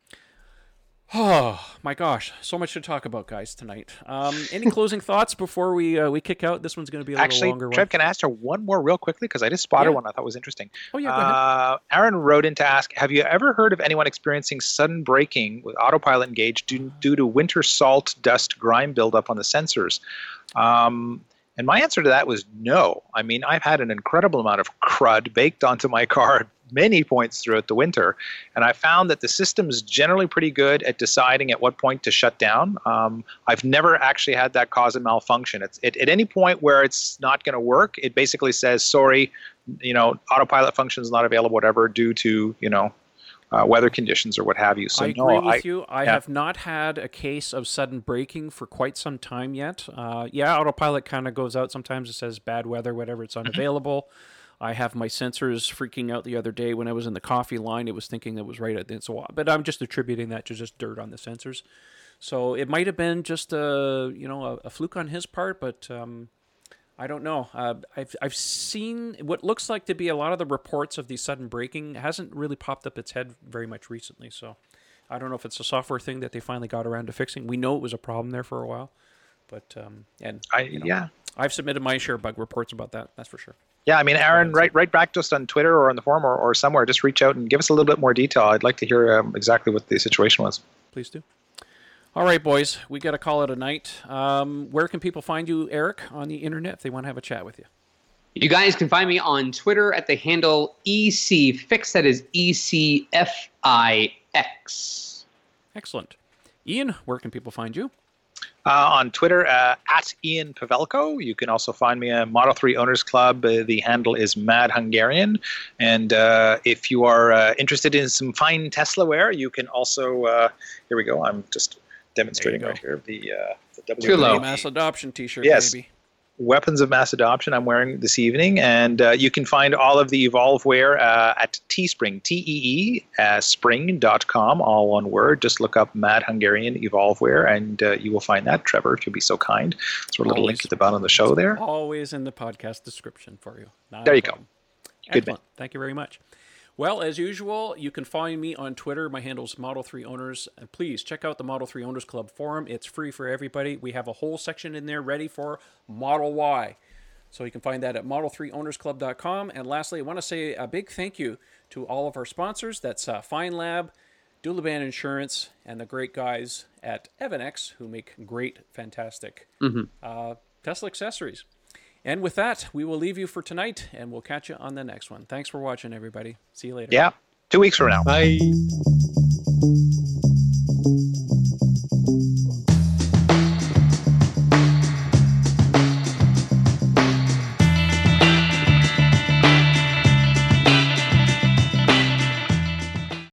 Oh [SIGHS] my gosh, so much to talk about, guys, tonight. Um, any closing thoughts before we uh, we kick out? This one's going to be a little Actually, longer. Trev, one. can I ask her one more real quickly because I just spotted Yeah. one I thought was interesting. Oh yeah, go ahead. Uh, Aaron wrote in to ask, have you ever heard of anyone experiencing sudden braking with autopilot engaged due, due to winter salt, dust, grime buildup on the sensors? Um, and my answer to that was no. I mean, I've had an incredible amount of crud baked onto my car many points throughout the winter, and I found that the system is generally pretty good at deciding at what point to shut down. Um, I've never actually had that cause a malfunction. It's it, at any point where it's not going to work, it basically says, "Sorry, you know, autopilot function is not available, whatever, due to you know." Uh, weather conditions or what have you. So I no, agree with I, you. I yeah. have not had a case of sudden braking for quite some time yet. Uh, yeah, autopilot kind of goes out sometimes. It says bad weather, whatever. It's Mm-hmm. I have my sensors freaking out the other day when I was in the coffee line. It was thinking that was right at the so, but I'm just attributing that to just dirt on the sensors. So it might have been just a you know a, a fluke on his part, but um, I don't know. Uh, I've I've seen what looks like to be a lot of the reports of these sudden braking hasn't really popped up its head very much recently. So I don't know if it's a software thing that they finally got around to fixing. We know it was a problem there for a while, but um, and I you know, yeah. I've submitted my share of bug reports about that. That's for sure. Yeah, I mean, Aaron, write write back to us on Twitter or on the forum or, or somewhere. Just reach out and give us a little bit more detail. I'd like to hear um, exactly what the situation was. Please do. All right, boys, we got to call it a night. Um, where can people find you, Eric, on the internet if they want to have a chat with you? You guys can find me on Twitter at the handle ECFix. That is E C F I X. Excellent. Ian, where can people find you? Uh, on Twitter, uh, at Ian Pavelko. You can also find me at Model 3 Owners Club. Uh, the handle is Mad Hungarian. And uh, if you are uh, interested in some fine Tesla wear, you can also, uh, here we go, I'm just demonstrating right here the, uh, the Too low. Mass adoption T-shirt, Yes. baby. Weapons of Mass Adoption I'm wearing this evening. And uh, you can find all of the Evolve wear uh, at Teespring, T E E uh, spring.com, all one word. Just look up Mad Hungarian Evolve wear and uh, you will find that. Trevor, if you'll be so kind. Throw a little Always. link at the bottom of the show there. Always in the podcast description for you. Not There you go. problem. Good man. Thank you very much. Well, as usual, you can find me on Twitter. My handle's Model 3 Owners. And please check out the Model 3 Owners Club forum. It's free for everybody. We have a whole section in there ready for Model Y. So you can find that at model3ownersclub.com. And lastly, I want to say a big thank you to all of our sponsors. That's uh, Feynlab, Dulaban Insurance, and the great guys at EVANNEX who make great, fantastic uh, Tesla accessories. And with that, we will leave you for tonight and we'll catch you on the next one. Thanks for watching, everybody. See you later. Yeah. Two weeks from now. Bye.